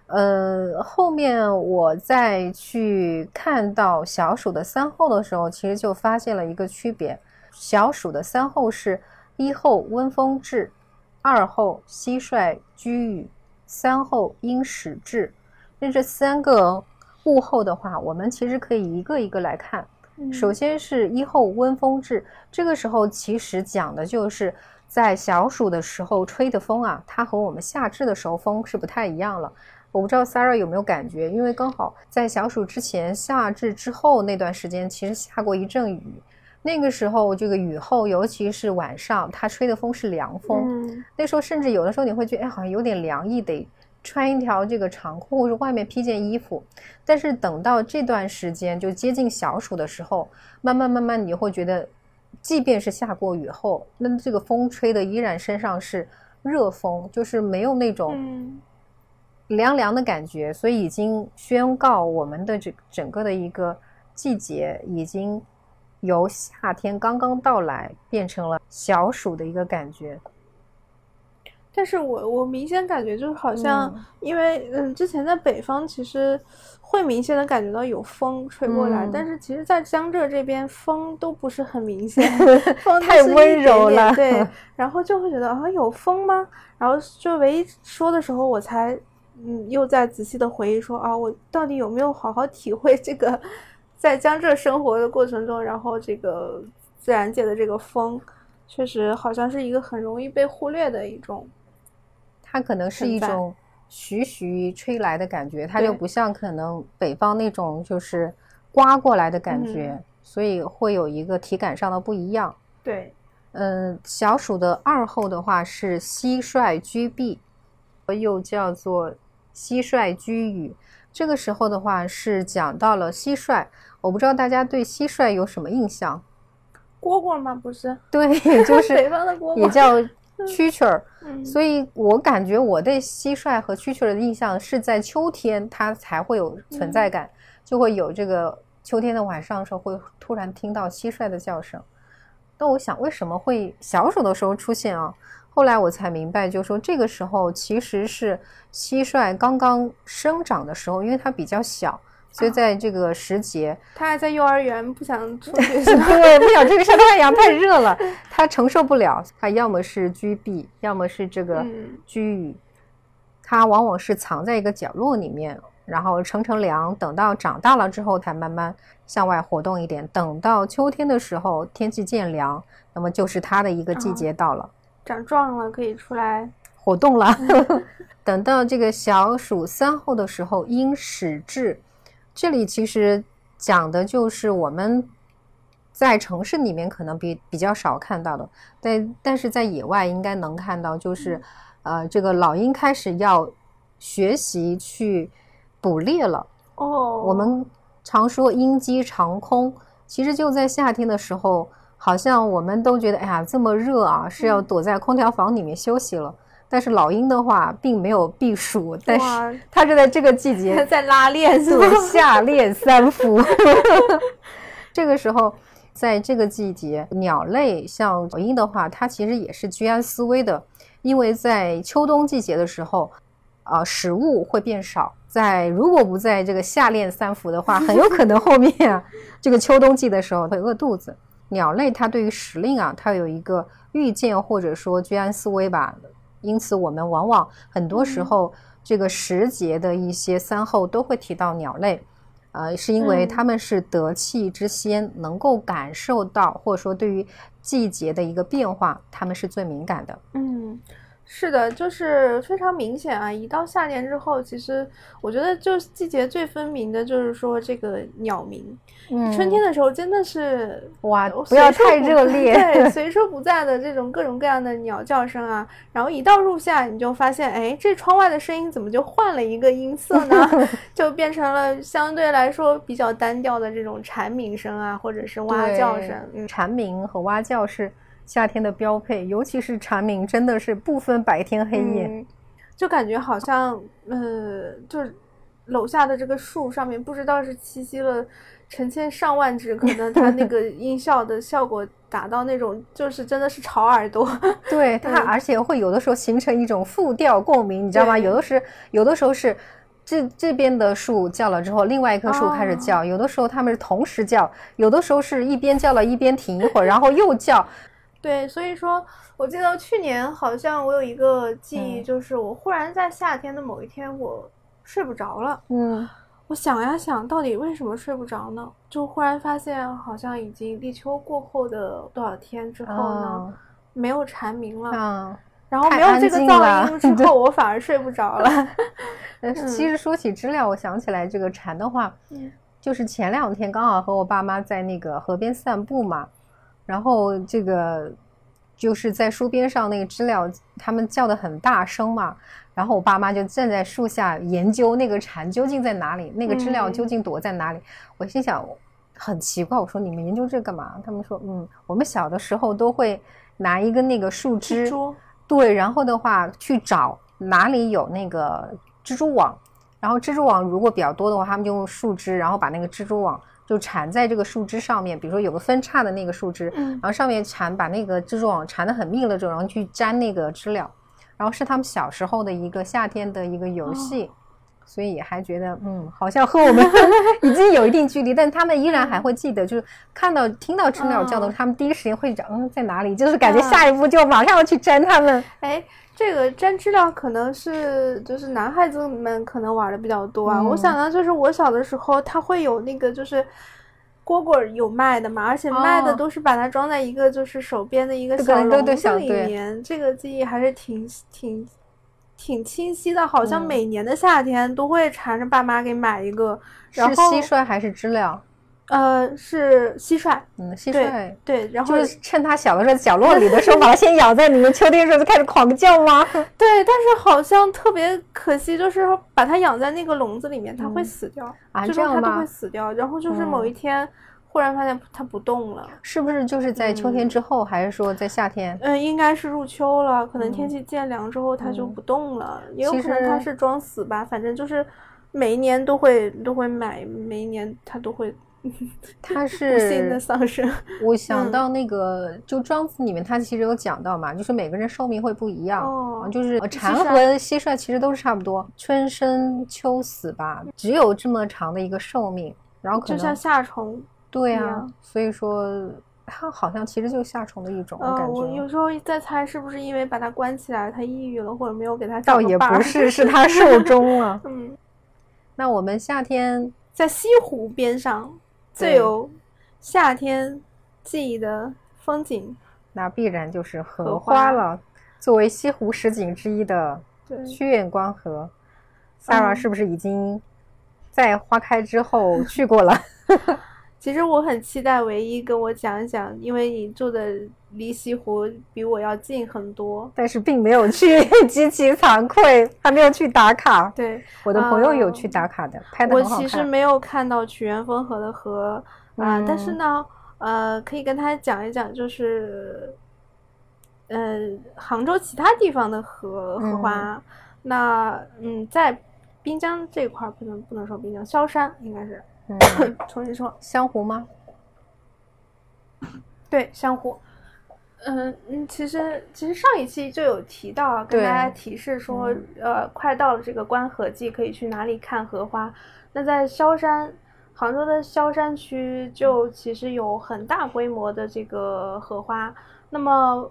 呃，后面我再去看到小暑的三候的时候，其实就发现了一个区别。小暑的三候是一候温风至，二候蟋蟀居雨，三候鹰始至。那这三个物候的话，我们其实可以一个一个来看。首先是一候温风至，这个时候其实讲的就是在小暑的时候吹的风啊，它和我们夏至的时候风是不太一样了。我不知道 Sarah 有没有感觉，因为刚好在小暑之前、夏至之后那段时间，其实下过一阵雨。那个时候，这个雨后，尤其是晚上，它吹的风是凉风。那时候，甚至有的时候你会觉得，哎，好像有点凉意，得穿一条这个长裤，或者外面披件衣服。但是等到这段时间就接近小暑的时候，慢慢慢慢，你会觉得，即便是下过雨后，那这个风吹的依然身上是热风，就是没有那种。凉凉的感觉，所以已经宣告我们的这整个的一个季节已经由夏天刚刚到来变成了小暑的一个感觉。但是我我明显感觉就是好像，因为嗯，之前在北方其实会明显的感觉到有风吹过来，但是其实，在江浙这边风都不是很明显，风 太温柔了，对，然后就会觉得啊有风吗？然后就唯一说的时候我才。嗯，又在仔细的回忆说啊，我到底有没有好好体会这个在江浙生活的过程中，然后这个自然界的这个风，确实好像是一个很容易被忽略的一种。它可能是一种徐徐吹来的感觉，它就不像可能北方那种就是刮过来的感觉，所以会有一个体感上的不一样。对，嗯，小暑的二候的话是蟋蟀居壁，又叫做。蟋蟀居雨，这个时候的话是讲到了蟋蟀。我不知道大家对蟋蟀有什么印象？蝈蝈吗？不是，对，就 是北方的蝈蝈，也叫蛐蛐儿。所以我感觉我对蟋蟀和蛐蛐儿的印象是在秋天，它才会有存在感，就会有这个秋天的晚上的时候会突然听到蟋蟀的叫声。那我想，为什么会小暑的时候出现啊？后来我才明白，就说这个时候其实是蟋蟀刚刚生长的时候，因为它比较小，所以在这个时节，它还在幼儿园，不想出去，对，不想出去晒太阳，太热了，它承受不了。它要么是居避，要么是这个居雨，它往往是藏在一个角落里面，然后乘乘凉，等到长大了之后才慢慢向外活动一点。等到秋天的时候，天气渐凉，那么就是它的一个季节到了。长壮了可以出来活动了。等到这个小暑三候的时候，因始至，这里其实讲的就是我们在城市里面可能比比较少看到的，但但是在野外应该能看到，就是呃，这个老鹰开始要学习去捕猎了。哦，我们常说鹰击长空，其实就在夏天的时候。好像我们都觉得，哎呀，这么热啊，是要躲在空调房里面休息了。但是老鹰的话并没有避暑，但是它是在这个季节 在拉练，是吧？夏练三伏。这个时候，在这个季节，鸟类像老鹰的话，它其实也是居安思危的，因为在秋冬季节的时候，啊，食物会变少。在如果不在这个夏练三伏的话，很有可能后面啊，这个秋冬季的时候会饿肚子。鸟类它对于时令啊，它有一个预见或者说居安思危吧，因此我们往往很多时候这个时节的一些三候都会提到鸟类，呃，是因为它们是得气之先，能够感受到或者说对于季节的一个变化，它们是最敏感的。嗯。是的，就是非常明显啊！一到夏天之后，其实我觉得就是季节最分明的就是说这个鸟鸣。嗯，春天的时候真的是哇，不要太热烈，对，随处不在的这种各种各样的鸟叫声啊。然后一到入夏，你就发现，哎，这窗外的声音怎么就换了一个音色呢？就变成了相对来说比较单调的这种蝉鸣声啊，或者是蛙叫声。嗯，蝉鸣和蛙叫是。夏天的标配，尤其是蝉鸣，真的是不分白天黑夜，就感觉好像，呃，就是楼下的这个树上面，不知道是栖息了成千上万只，可能它那个音效的效果达到那种，就是真的是吵耳朵。对 它，而且会有的时候形成一种复调共鸣，你知道吗？有的时，有的时候是这这边的树叫了之后，另外一棵树开始叫；有的时候它们是同时叫，有的时候是一边叫了一边停一会儿，然后又叫。对，所以说，我记得去年好像我有一个记忆，就是我忽然在夏天的某一天，我睡不着了。嗯，我想呀想，到底为什么睡不着呢？就忽然发现，好像已经立秋过后的多少天之后呢，没有蝉鸣了。嗯，然后没有这个噪音之 后，我反而睡不着了。其实说起知了，我想起来这个蝉的话，就是前两天刚好和我爸妈在那个河边散步嘛。然后这个就是在书边上那个知了，他们叫的很大声嘛。然后我爸妈就站在树下研究那个蝉究竟在哪里，那个知了究竟躲在哪里。我心想很奇怪，我说你们研究这干嘛？他们说嗯，我们小的时候都会拿一根那个树枝，对，然后的话去找哪里有那个蜘蛛网，然后蜘蛛网如果比较多的话，他们就用树枝，然后把那个蜘蛛网。就缠在这个树枝上面，比如说有个分叉的那个树枝，然后上面缠把那个蜘蛛网缠得很密了之后，然后去粘那个知了，然后是他们小时候的一个夏天的一个游戏，所以还觉得嗯，好像和我们 已经有一定距离，但他们依然还会记得，就是看到听到知了叫的，他们第一时间会找嗯在哪里，就是感觉下一步就马上要去粘它们。哎，这个粘知了可能是就是男孩子们可能玩的比较多啊。我想到就是我小的时候，他会有那个就是。蝈蝈有卖的嘛，而且卖的都是把它装在一个就是手边的一个小笼子里面，这个记忆还是挺挺挺清晰的，好像每年的夏天都会缠着爸妈给买一个。是蟋蟀还是知了？呃，是蟋蟀，嗯，蟋蟀，对，然后就是趁它小的时候，角落里的时候，把它先养在里面，秋天时候就开始狂叫吗？对，但是好像特别可惜，就是把它养在那个笼子里面，它会死掉，啊，这样它都会死掉。然后就是某一天，忽然发现它不动了，是不是就是在秋天之后，还是说在夏天？嗯，应该是入秋了，可能天气渐凉之后它就不动了，也有可能它是装死吧。反正就是每一年都会都会买，每一年它都会。它是的丧生。我想到那个，就庄子里面，他其实有讲到嘛，就是每个人寿命会不一样。哦，就是蝉和蟋蟀其实都是差不多，春生秋死吧，只有这么长的一个寿命。然后可能就像夏虫，对啊，所以说它好像其实就是夏虫的一种感觉。我有时候在猜，是不是因为把它关起来，它抑郁了，或者没有给它倒也不是，是它寿终了。嗯，那我们夏天在西湖边上。最有夏天记忆的风景，那必然就是荷花。了。作为西湖十景之一的曲院观荷，Sarah 是不是已经在花开之后去过了？其实我很期待唯一跟我讲一讲，因为你住的离西湖比我要近很多，但是并没有去，极其惭愧，还没有去打卡。对，我的朋友有去打卡的，拍的我其实没有看到曲园风荷的河啊，但是呢，呃，可以跟他讲一讲，就是呃杭州其他地方的荷荷花。那嗯，在滨江这块不能不能说滨江，萧山应该是。重新说，湘湖吗？对，湘湖。嗯嗯，其实其实上一期就有提到啊，跟大家提示说，呃，快到了这个观荷季，可以去哪里看荷花？那在萧山，杭州的萧山区就其实有很大规模的这个荷花。那么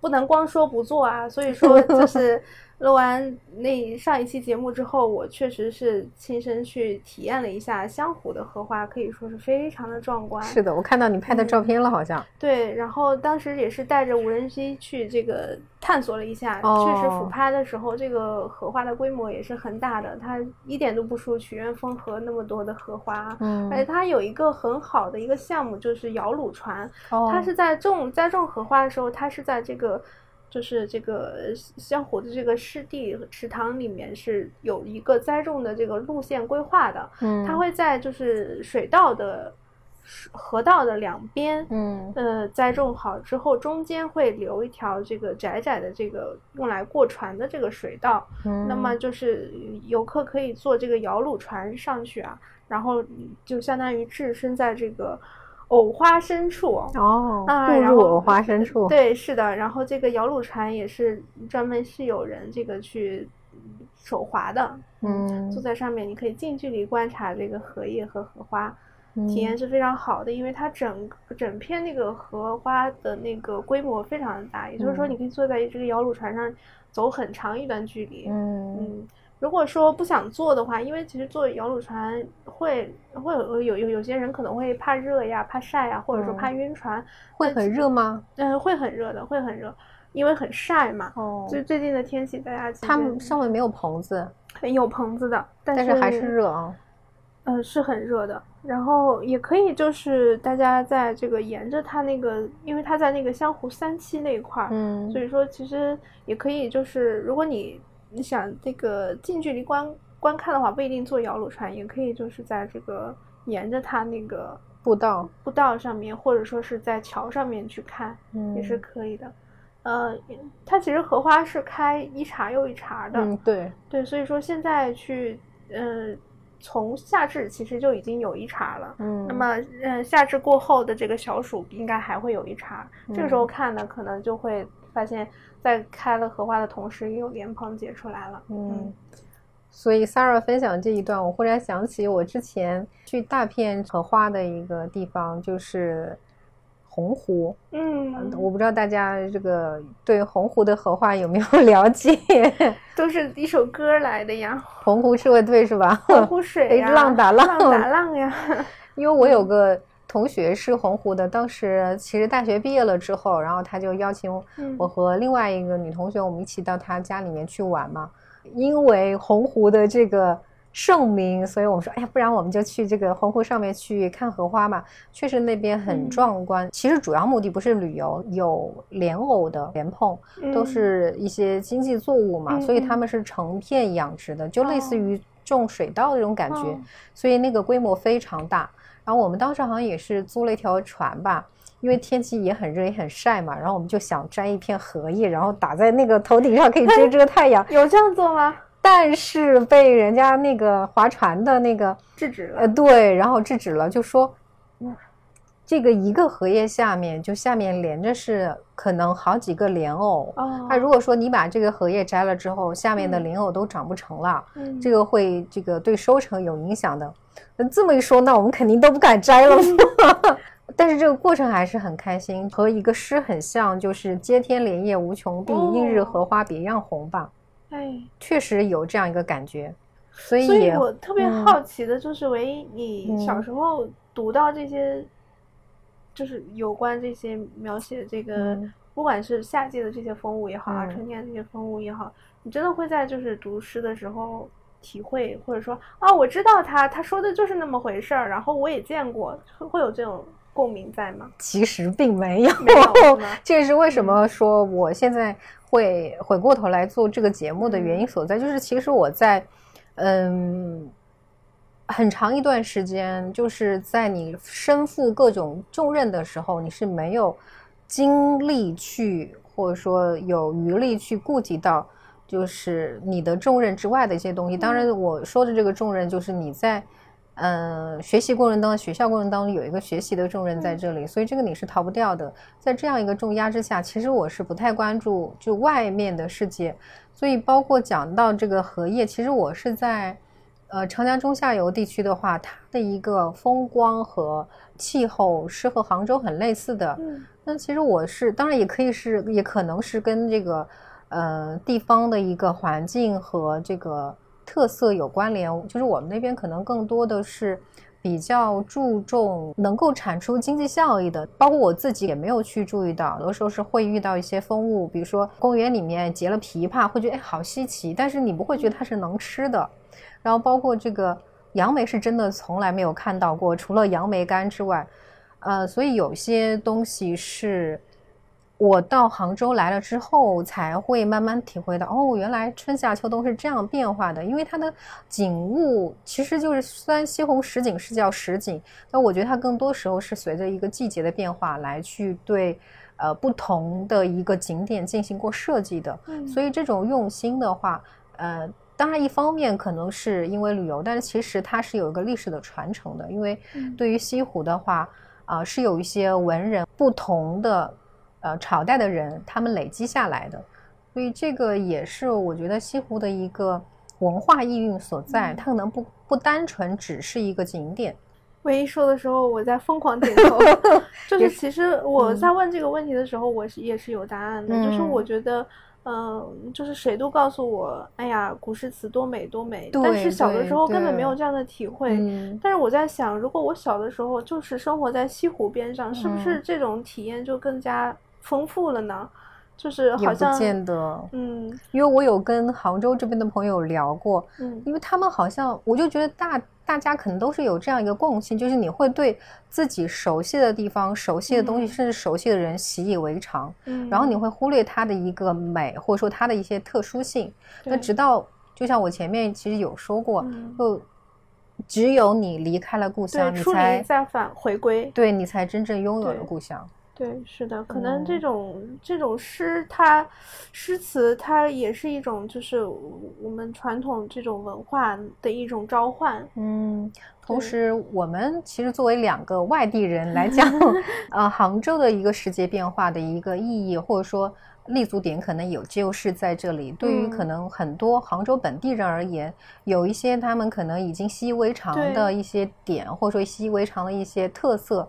不能光说不做啊，所以说就是。录完那上一期节目之后，我确实是亲身去体验了一下湘湖的荷花，可以说是非常的壮观。是的，我看到你拍的照片了，好像。对，然后当时也是带着无人机去这个探索了一下，确实俯拍的时候，这个荷花的规模也是很大的，它一点都不输曲院风荷那么多的荷花。嗯。而且它有一个很好的一个项目，就是摇橹船。哦。它是在种栽种荷花的时候，它是在这个。就是这个湘湖的这个湿地池塘里面是有一个栽种的这个路线规划的，嗯，它会在就是水稻的河道的两边，嗯，呃，栽种好之后，中间会留一条这个窄窄的这个用来过船的这个水道，嗯，那么就是游客可以坐这个摇橹船上去啊，然后就相当于置身在这个。藕花深处哦，步入藕花深处。对，是的。然后这个摇橹船也是专门是有人这个去手划的，嗯，坐在上面你可以近距离观察这个荷叶和荷花，体验是非常好的。因为它整整片那个荷花的那个规模非常的大，也就是说你可以坐在这个摇橹船上走很长一段距离，嗯嗯。如果说不想坐的话，因为其实坐摇橹船会会有有有有些人可能会怕热呀、怕晒呀，或者说怕晕船。会很热吗？嗯，会很热的，会很热，因为很晒嘛。哦。就最近的天气，大家他们上面没有棚子。有棚子的，但是还是热啊。嗯，是很热的。然后也可以就是大家在这个沿着它那个，因为它在那个湘湖三期那一块儿，嗯，所以说其实也可以就是如果你。你想这个近距离观观看的话，不一定坐摇橹船，也可以就是在这个沿着它那个步道步道上面，或者说是在桥上面去看，也是可以的。呃，它其实荷花是开一茬又一茬的，嗯，对。对，所以说现在去，呃，从夏至其实就已经有一茬了，嗯，那么，嗯，夏至过后的这个小暑应该还会有一茬，这个时候看呢，可能就会发现。在开了荷花的同时，也有莲蓬结出来了。嗯，所以 Sarah 分享这一段，我忽然想起我之前去大片荷花的一个地方，就是洪湖。嗯，我不知道大家这个对洪湖的荷花有没有 了解？都是一首歌来的呀，《洪湖射队》是吧？洪湖水呀，浪打浪，浪打浪呀。因为我有个。同学是洪湖的，当时其实大学毕业了之后，然后他就邀请我和另外一个女同学，我们一起到他家里面去玩嘛。因为洪湖的这个盛名，所以我们说，哎呀，不然我们就去这个洪湖上面去看荷花嘛。确实那边很壮观。其实主要目的不是旅游，有莲藕的莲蓬，都是一些经济作物嘛，所以他们是成片养殖的，就类似于种水稻那种感觉，所以那个规模非常大。然后我们当时好像也是租了一条船吧，因为天气也很热也很晒嘛，然后我们就想摘一片荷叶，然后打在那个头顶上可以遮遮太阳。有这样做吗？但是被人家那个划船的那个制止了。呃，对，然后制止了，就说，这个一个荷叶下面就下面连着是可能好几个莲藕。哦。那如果说你把这个荷叶摘了之后，下面的莲藕都长不成了，这个会这个对收成有影响的。那这么一说，那我们肯定都不敢摘了。但是这个过程还是很开心，和一个诗很像，就是“接天莲叶无穷碧，映日荷花别样红”吧。哎，确实有这样一个感觉。所以，所以我特别好奇的就是，唯一你小时候读到这些，就是有关这些描写这个，不管是夏季的这些风物也好啊，春天的这些风物也好，你真的会在就是读诗的时候。体会或者说啊，我知道他他说的就是那么回事儿，然后我也见过，会有这种共鸣在吗？其实并没有，没有。这是为什么说我现在会回过头来做这个节目的原因所在，就是其实我在嗯很长一段时间，就是在你身负各种重任的时候，你是没有精力去或者说有余力去顾及到，就是你的重任之外的一些东西。当然，我说的这个重任，就是你在嗯学习过程当中、学校过程当中有一个学习的重任在这里，所以这个你是逃不掉的。在这样一个重压之下，其实我是不太关注就外面的世界。所以，包括讲到这个荷叶，其实我是在。呃，长江中下游地区的话，它的一个风光和气候是和杭州很类似的。嗯，那其实我是，当然也可以是，也可能是跟这个呃地方的一个环境和这个特色有关联。就是我们那边可能更多的是比较注重能够产出经济效益的，包括我自己也没有去注意到，有的时候是会遇到一些风物，比如说公园里面结了枇杷，会觉得哎好稀奇，但是你不会觉得它是能吃的。然后包括这个杨梅是真的从来没有看到过，除了杨梅干之外，呃，所以有些东西是我到杭州来了之后才会慢慢体会到，哦，原来春夏秋冬是这样变化的。因为它的景物其实就是，虽然西红柿景是叫实景，但我觉得它更多时候是随着一个季节的变化来去对呃不同的一个景点进行过设计的。所以这种用心的话，呃。当然，一方面可能是因为旅游，但是其实它是有一个历史的传承的。因为对于西湖的话，啊，是有一些文人不同的呃朝代的人，他们累积下来的，所以这个也是我觉得西湖的一个文化意蕴所在。它可能不不单纯只是一个景点。唯一说的时候，我在疯狂点头。就是其实我在问这个问题的时候，我是也是有答案的。就是我觉得。嗯，就是谁都告诉我，哎呀，古诗词多美多美。但是小的时候根本没有这样的体会。但是我在想，如果我小的时候就是生活在西湖边上，是不是这种体验就更加丰富了呢？就是好像不见得。嗯，因为我有跟杭州这边的朋友聊过，嗯，因为他们好像，我就觉得大。大家可能都是有这样一个共性，就是你会对自己熟悉的地方、熟悉的东西，甚至熟悉的人习以为常，嗯，然后你会忽略它的一个美，或者说它的一些特殊性。那直到就像我前面其实有说过，就只有你离开了故乡，你才再返回归，对你才真正拥有了故乡。对，是的，可能这种这种诗，它诗词，它也是一种，就是我们传统这种文化的一种召唤。嗯，同时，我们其实作为两个外地人来讲，呃，杭州的一个时节变化的一个意义，或者说立足点，可能有就是在这里。对于可能很多杭州本地人而言，有一些他们可能已经习以为常的一些点，或者说习以为常的一些特色。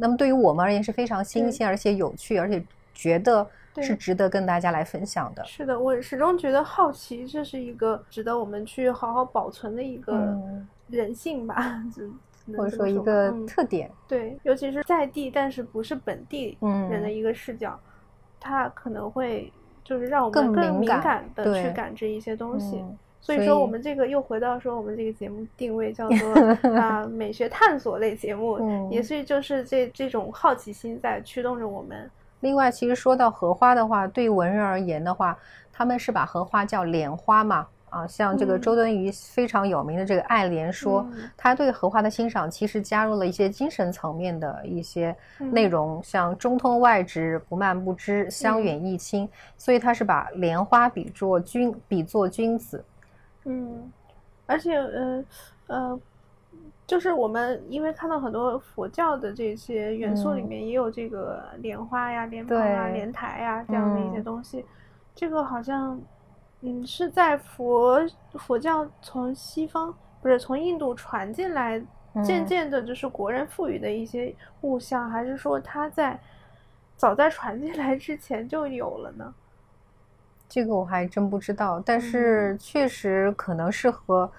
那么对于我们而言是非常新鲜，而且有趣，而且觉得是值得跟大家来分享的。是的，我始终觉得好奇，这是一个值得我们去好好保存的一个人性吧，或者说一个特点。对，尤其是在地但是不是本地人的一个视角，它可能会就是让我们更敏感的去感知一些东西。所以说，我们这个又回到说，我们这个节目定位叫做 啊美学探索类节目，嗯也是就是这这种好奇心在驱动着我们。另外，其实说到荷花的话，对于文人而言的话，他们是把荷花叫莲花嘛啊，像这个周敦颐非常有名的这个《爱莲说》，他对荷花的欣赏其实加入了一些精神层面的一些内容，像中通外直，不蔓不枝，香远益清，所以他是把莲花比作君，比作君子。嗯，而且，呃，呃，就是我们因为看到很多佛教的这些元素里面，也有这个莲花呀、莲蓬啊、莲台呀这样的一些东西。这个好像，嗯，是在佛佛教从西方不是从印度传进来，渐渐的就是国人赋予的一些物象，还是说它在早在传进来之前就有了呢？这个我还真不知道，但是确实可能是和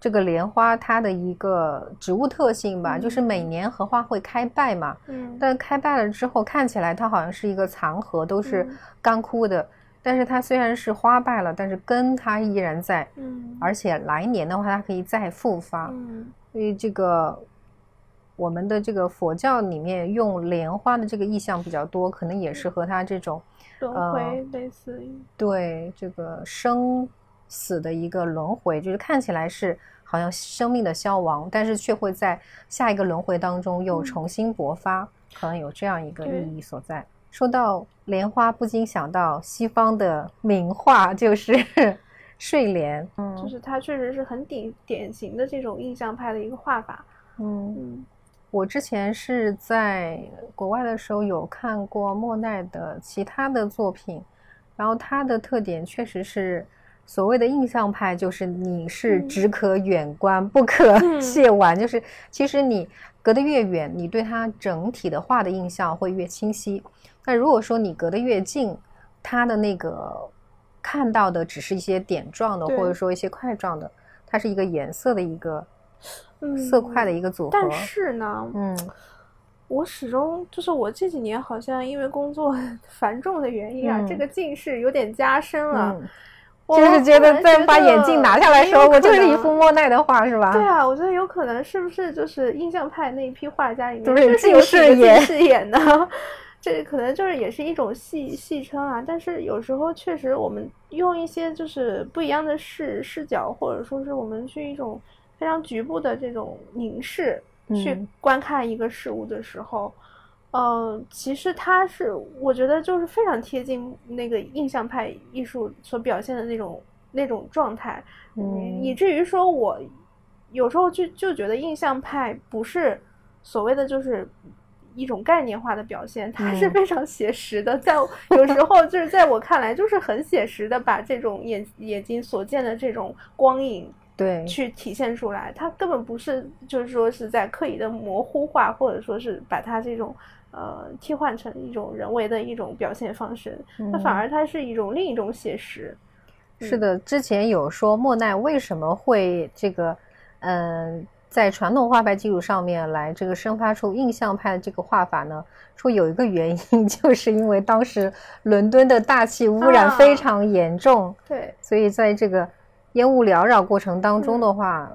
这个莲花它的一个植物特性吧，就是每年荷花会开败嘛，嗯，但开败了之后看起来它好像是一个残荷，都是干枯的，但是它虽然是花败了，但是根它依然在，嗯，而且来年的话它可以再复发，嗯，所以这个我们的这个佛教里面用莲花的这个意象比较多，可能也是和它这种。轮回类似于对这个生死的一个轮回，就是看起来是好像生命的消亡，但是却会在下一个轮回当中又重新勃发，可能有这样一个意义所在。说到莲花，不禁想到西方的名画，就是 睡莲。嗯，就是它确实是很典典型的这种印象派的一个画法。嗯嗯，我之前是在国外的时候有看过莫奈的其他的作品，然后他的特点确实是所谓的印象派，就是你是只可远观不可 亵玩，就是其实你隔得越远，你对他整体的画的印象会越清晰。那如果说你隔得越近，他的那个看到的只是一些点状的，或者说一些块状的，它是一个颜色的一个色块的一个组合。但是呢，嗯，我始终就是我这几年好像因为工作 繁重的原因啊，这个近视有点加深了。就是觉得在把眼镜拿下来的时候，我就是一幅莫奈的画，是吧？对啊，我觉得有可能是不是就是印象派那一批画家里面就是近视眼视眼的。这可能就是也是一种戏戏称啊，但是有时候确实我们用一些就是不一样的视视角，或者说是我们去一种非常局部的这种凝视去观看一个事物的时候，呃，其实它是我觉得就是非常贴近那个印象派艺术所表现的那种那种状态，嗯，以至于说我有时候就就觉得印象派不是所谓的就是。一种概念化的表现，它是非常写实的。在有时候，就是在我看来，就是很写实的，把这种眼眼睛所见的这种光影，对，去体现出来。它根本不是，就是说是在刻意的模糊化，或者说是把它这种呃替换成一种人为的一种表现方式。那反而它是一种另一种写实。是的，之前有说莫奈为什么会这个，嗯。在传统画派基础上面来这个生发出印象派的这个画法呢，说有一个原因，就是因为当时伦敦的大气污染非常严重，对，所以在这个烟雾缭绕过程当中的话，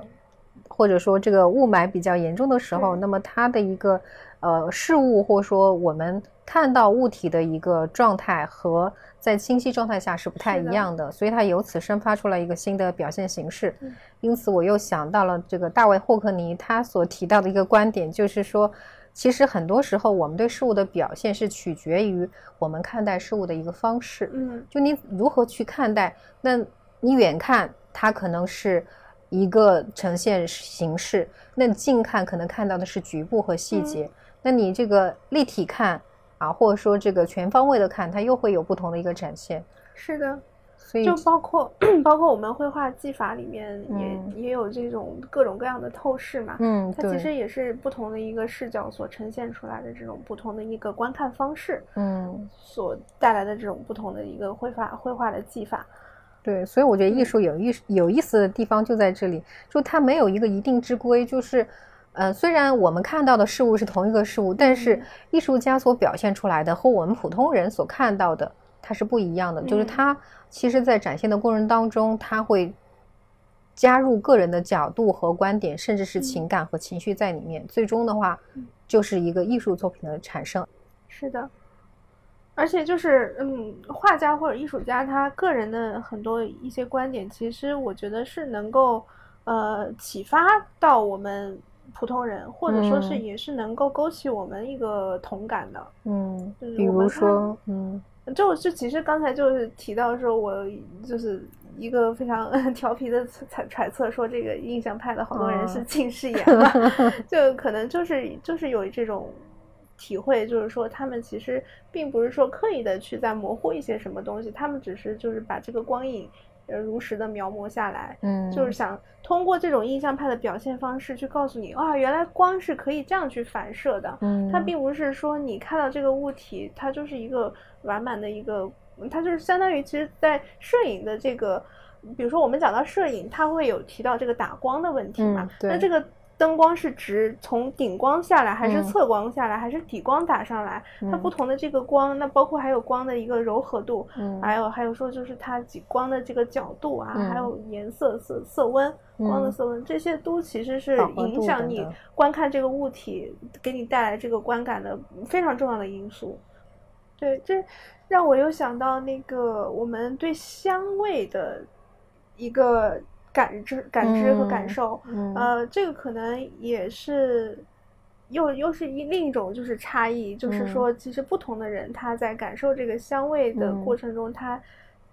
或者说这个雾霾比较严重的时候，那么它的一个呃事物或者说我们看到物体的一个状态和。在清晰状态下是不太一样的，所以它由此生发出来一个新的表现形式。因此，我又想到了这个大卫霍克尼他所提到的一个观点，就是说，其实很多时候我们对事物的表现是取决于我们看待事物的一个方式。嗯，就你如何去看待，那你远看它可能是一个呈现形式，那近看可能看到的是局部和细节。那你这个立体看。啊，或者说这个全方位的看，它又会有不同的一个展现。是的，所以就包括 包括我们绘画技法里面也也有这种各种各样的透视嘛。嗯，它其实也是不同的一个视角所呈现出来的这种不同的一个观看方式。嗯，所带来的这种不同的一个绘画绘画的技法。对，所以我觉得艺术有意有意思的地方就在这里，就它没有一个一定之规，就是。呃，虽然我们看到的事物是同一个事物，但是艺术家所表现出来的和我们普通人所看到的，它是不一样的。就是它其实，在展现的过程当中，他会加入个人的角度和观点，甚至是情感和情绪在里面。最终的话，就是一个艺术作品的产生。是的，而且就是，嗯，画家或者艺术家他个人的很多一些观点，其实我觉得是能够呃启发到我们。普通人，或者说是也是能够勾起我们一个同感的，嗯，比如说，嗯，就就其实刚才就是提到说，我就是一个非常 调皮的揣揣测，说这个印象派的好多人是近视眼嘛，就可能就是就是有这种体会，就是说他们其实并不是说刻意的去在模糊一些什么东西，他们只是就是把这个光影。呃，如实的描摹下来，嗯，就是想通过这种印象派的表现方式去告诉你，啊，原来光是可以这样去反射的，嗯，它并不是说你看到这个物体，它就是一个完满的一个，它就是相当于其实，在摄影的这个，比如说我们讲到摄影，它会有提到这个打光的问题嘛，那这个。灯光是直从顶光下来，还是侧光下来，还是底光打上来？它不同的这个光，那包括还有光的一个柔和度，嗯，还有还有说就是它光的这个角度啊，还有颜色色色温，光的色温，这些都其实是影响你观看这个物体给你带来这个观感的非常重要的因素。对，这让我又想到那个我们对香味的一个。感知、感知和感受，呃，这个可能也是又又是一另一种就是差异，就是说其实不同的人他在感受这个香味的过程中，他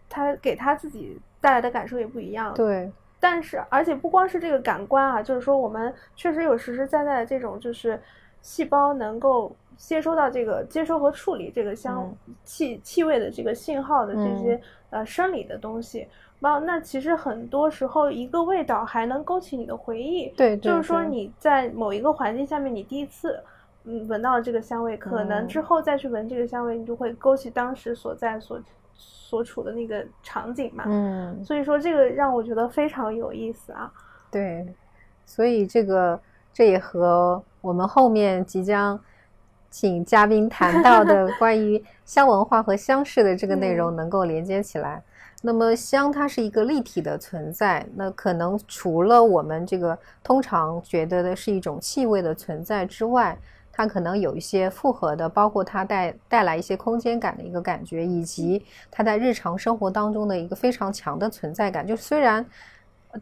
他给他自己带来的感受也不一样。对。但是而且不光是这个感官啊，就是说我们确实有实实在在的这种就是细胞能够接收到这个接收和处理这个香气气味的这个信号的这些呃生理的东西。那那其实很多时候，一个味道还能勾起你的回忆。对，就是说你在某一个环境下面，你第一次嗯闻到了这个香味，可能之后再去闻这个香味，你就会勾起当时所在所所处的那个场景嘛。嗯，所以说这个让我觉得非常有意思啊。对，所以这个这也和我们后面即将请嘉宾谈到的 关于香文化和香事的这个内容能够连接起来。那么香它是一个立体的存在，那可能除了我们这个通常觉得的是一种气味的存在之外，它可能有一些复合的，包括它带带来一些空间感的一个感觉，以及它在日常生活当中的一个非常强的存在感。就虽然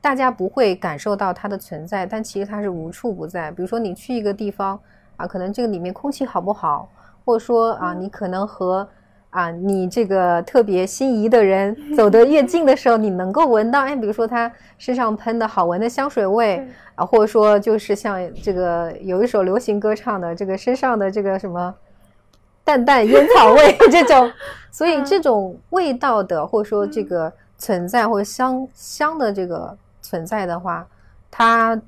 大家不会感受到它的存在，但其实它是无处不在。比如说你去一个地方啊，可能这个里面空气好不好，或者说啊，你可能和啊，你这个特别心仪的人 走得越近的时候，你能够闻到，哎，比如说他身上喷的好闻的香水味啊，或者说就是像这个有一首流行歌唱的这个身上的这个什么淡淡烟草味 这种，所以这种味道的或者说这个存在或者香香的这个存在的话，它。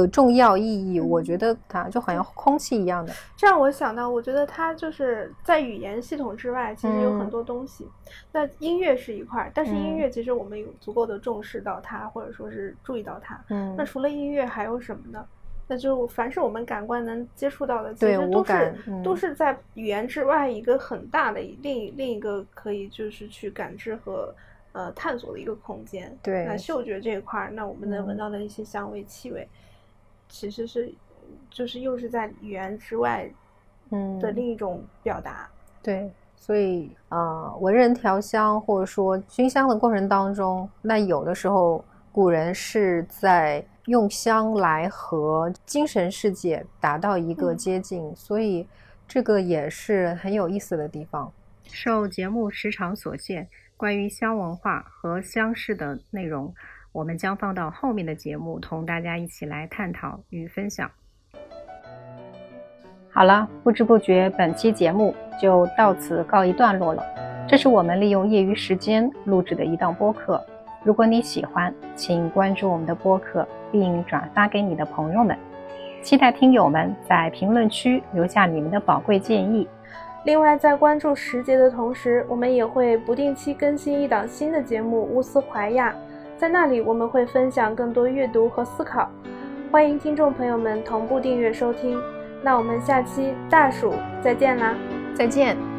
的重要意义，我觉得它就好像空气一样的。这让我想到，我觉得它就是在语言系统之外，其实有很多东西。那音乐是一块，但是音乐其实我们有足够的重视到它，或者说是注意到它。嗯。那除了音乐还有什么呢？那就凡是我们感官能接触到的，其实都是都是在语言之外一个很大的另另一个可以就是去感知和呃探索的一个空间。对。那嗅觉这一块儿，那我们能闻到的一些香味、气味。其实是，就是又是在语言之外，嗯的另一种表达。对，所以呃，文人调香或者说熏香的过程当中，那有的时候古人是在用香来和精神世界达到一个接近，所以这个也是很有意思的地方。受节目时长所限，关于香文化和香事的内容。我们将放到后面的节目，同大家一起来探讨与分享。好了，不知不觉，本期节目就到此告一段落了。这是我们利用业余时间录制的一档播客。如果你喜欢，请关注我们的播客，并转发给你的朋友们。期待听友们在评论区留下你们的宝贵建议。另外，在关注时节的同时，我们也会不定期更新一档新的节目《乌斯怀亚》。在那里，我们会分享更多阅读和思考，欢迎听众朋友们同步订阅收听。那我们下期大暑再见啦！再见。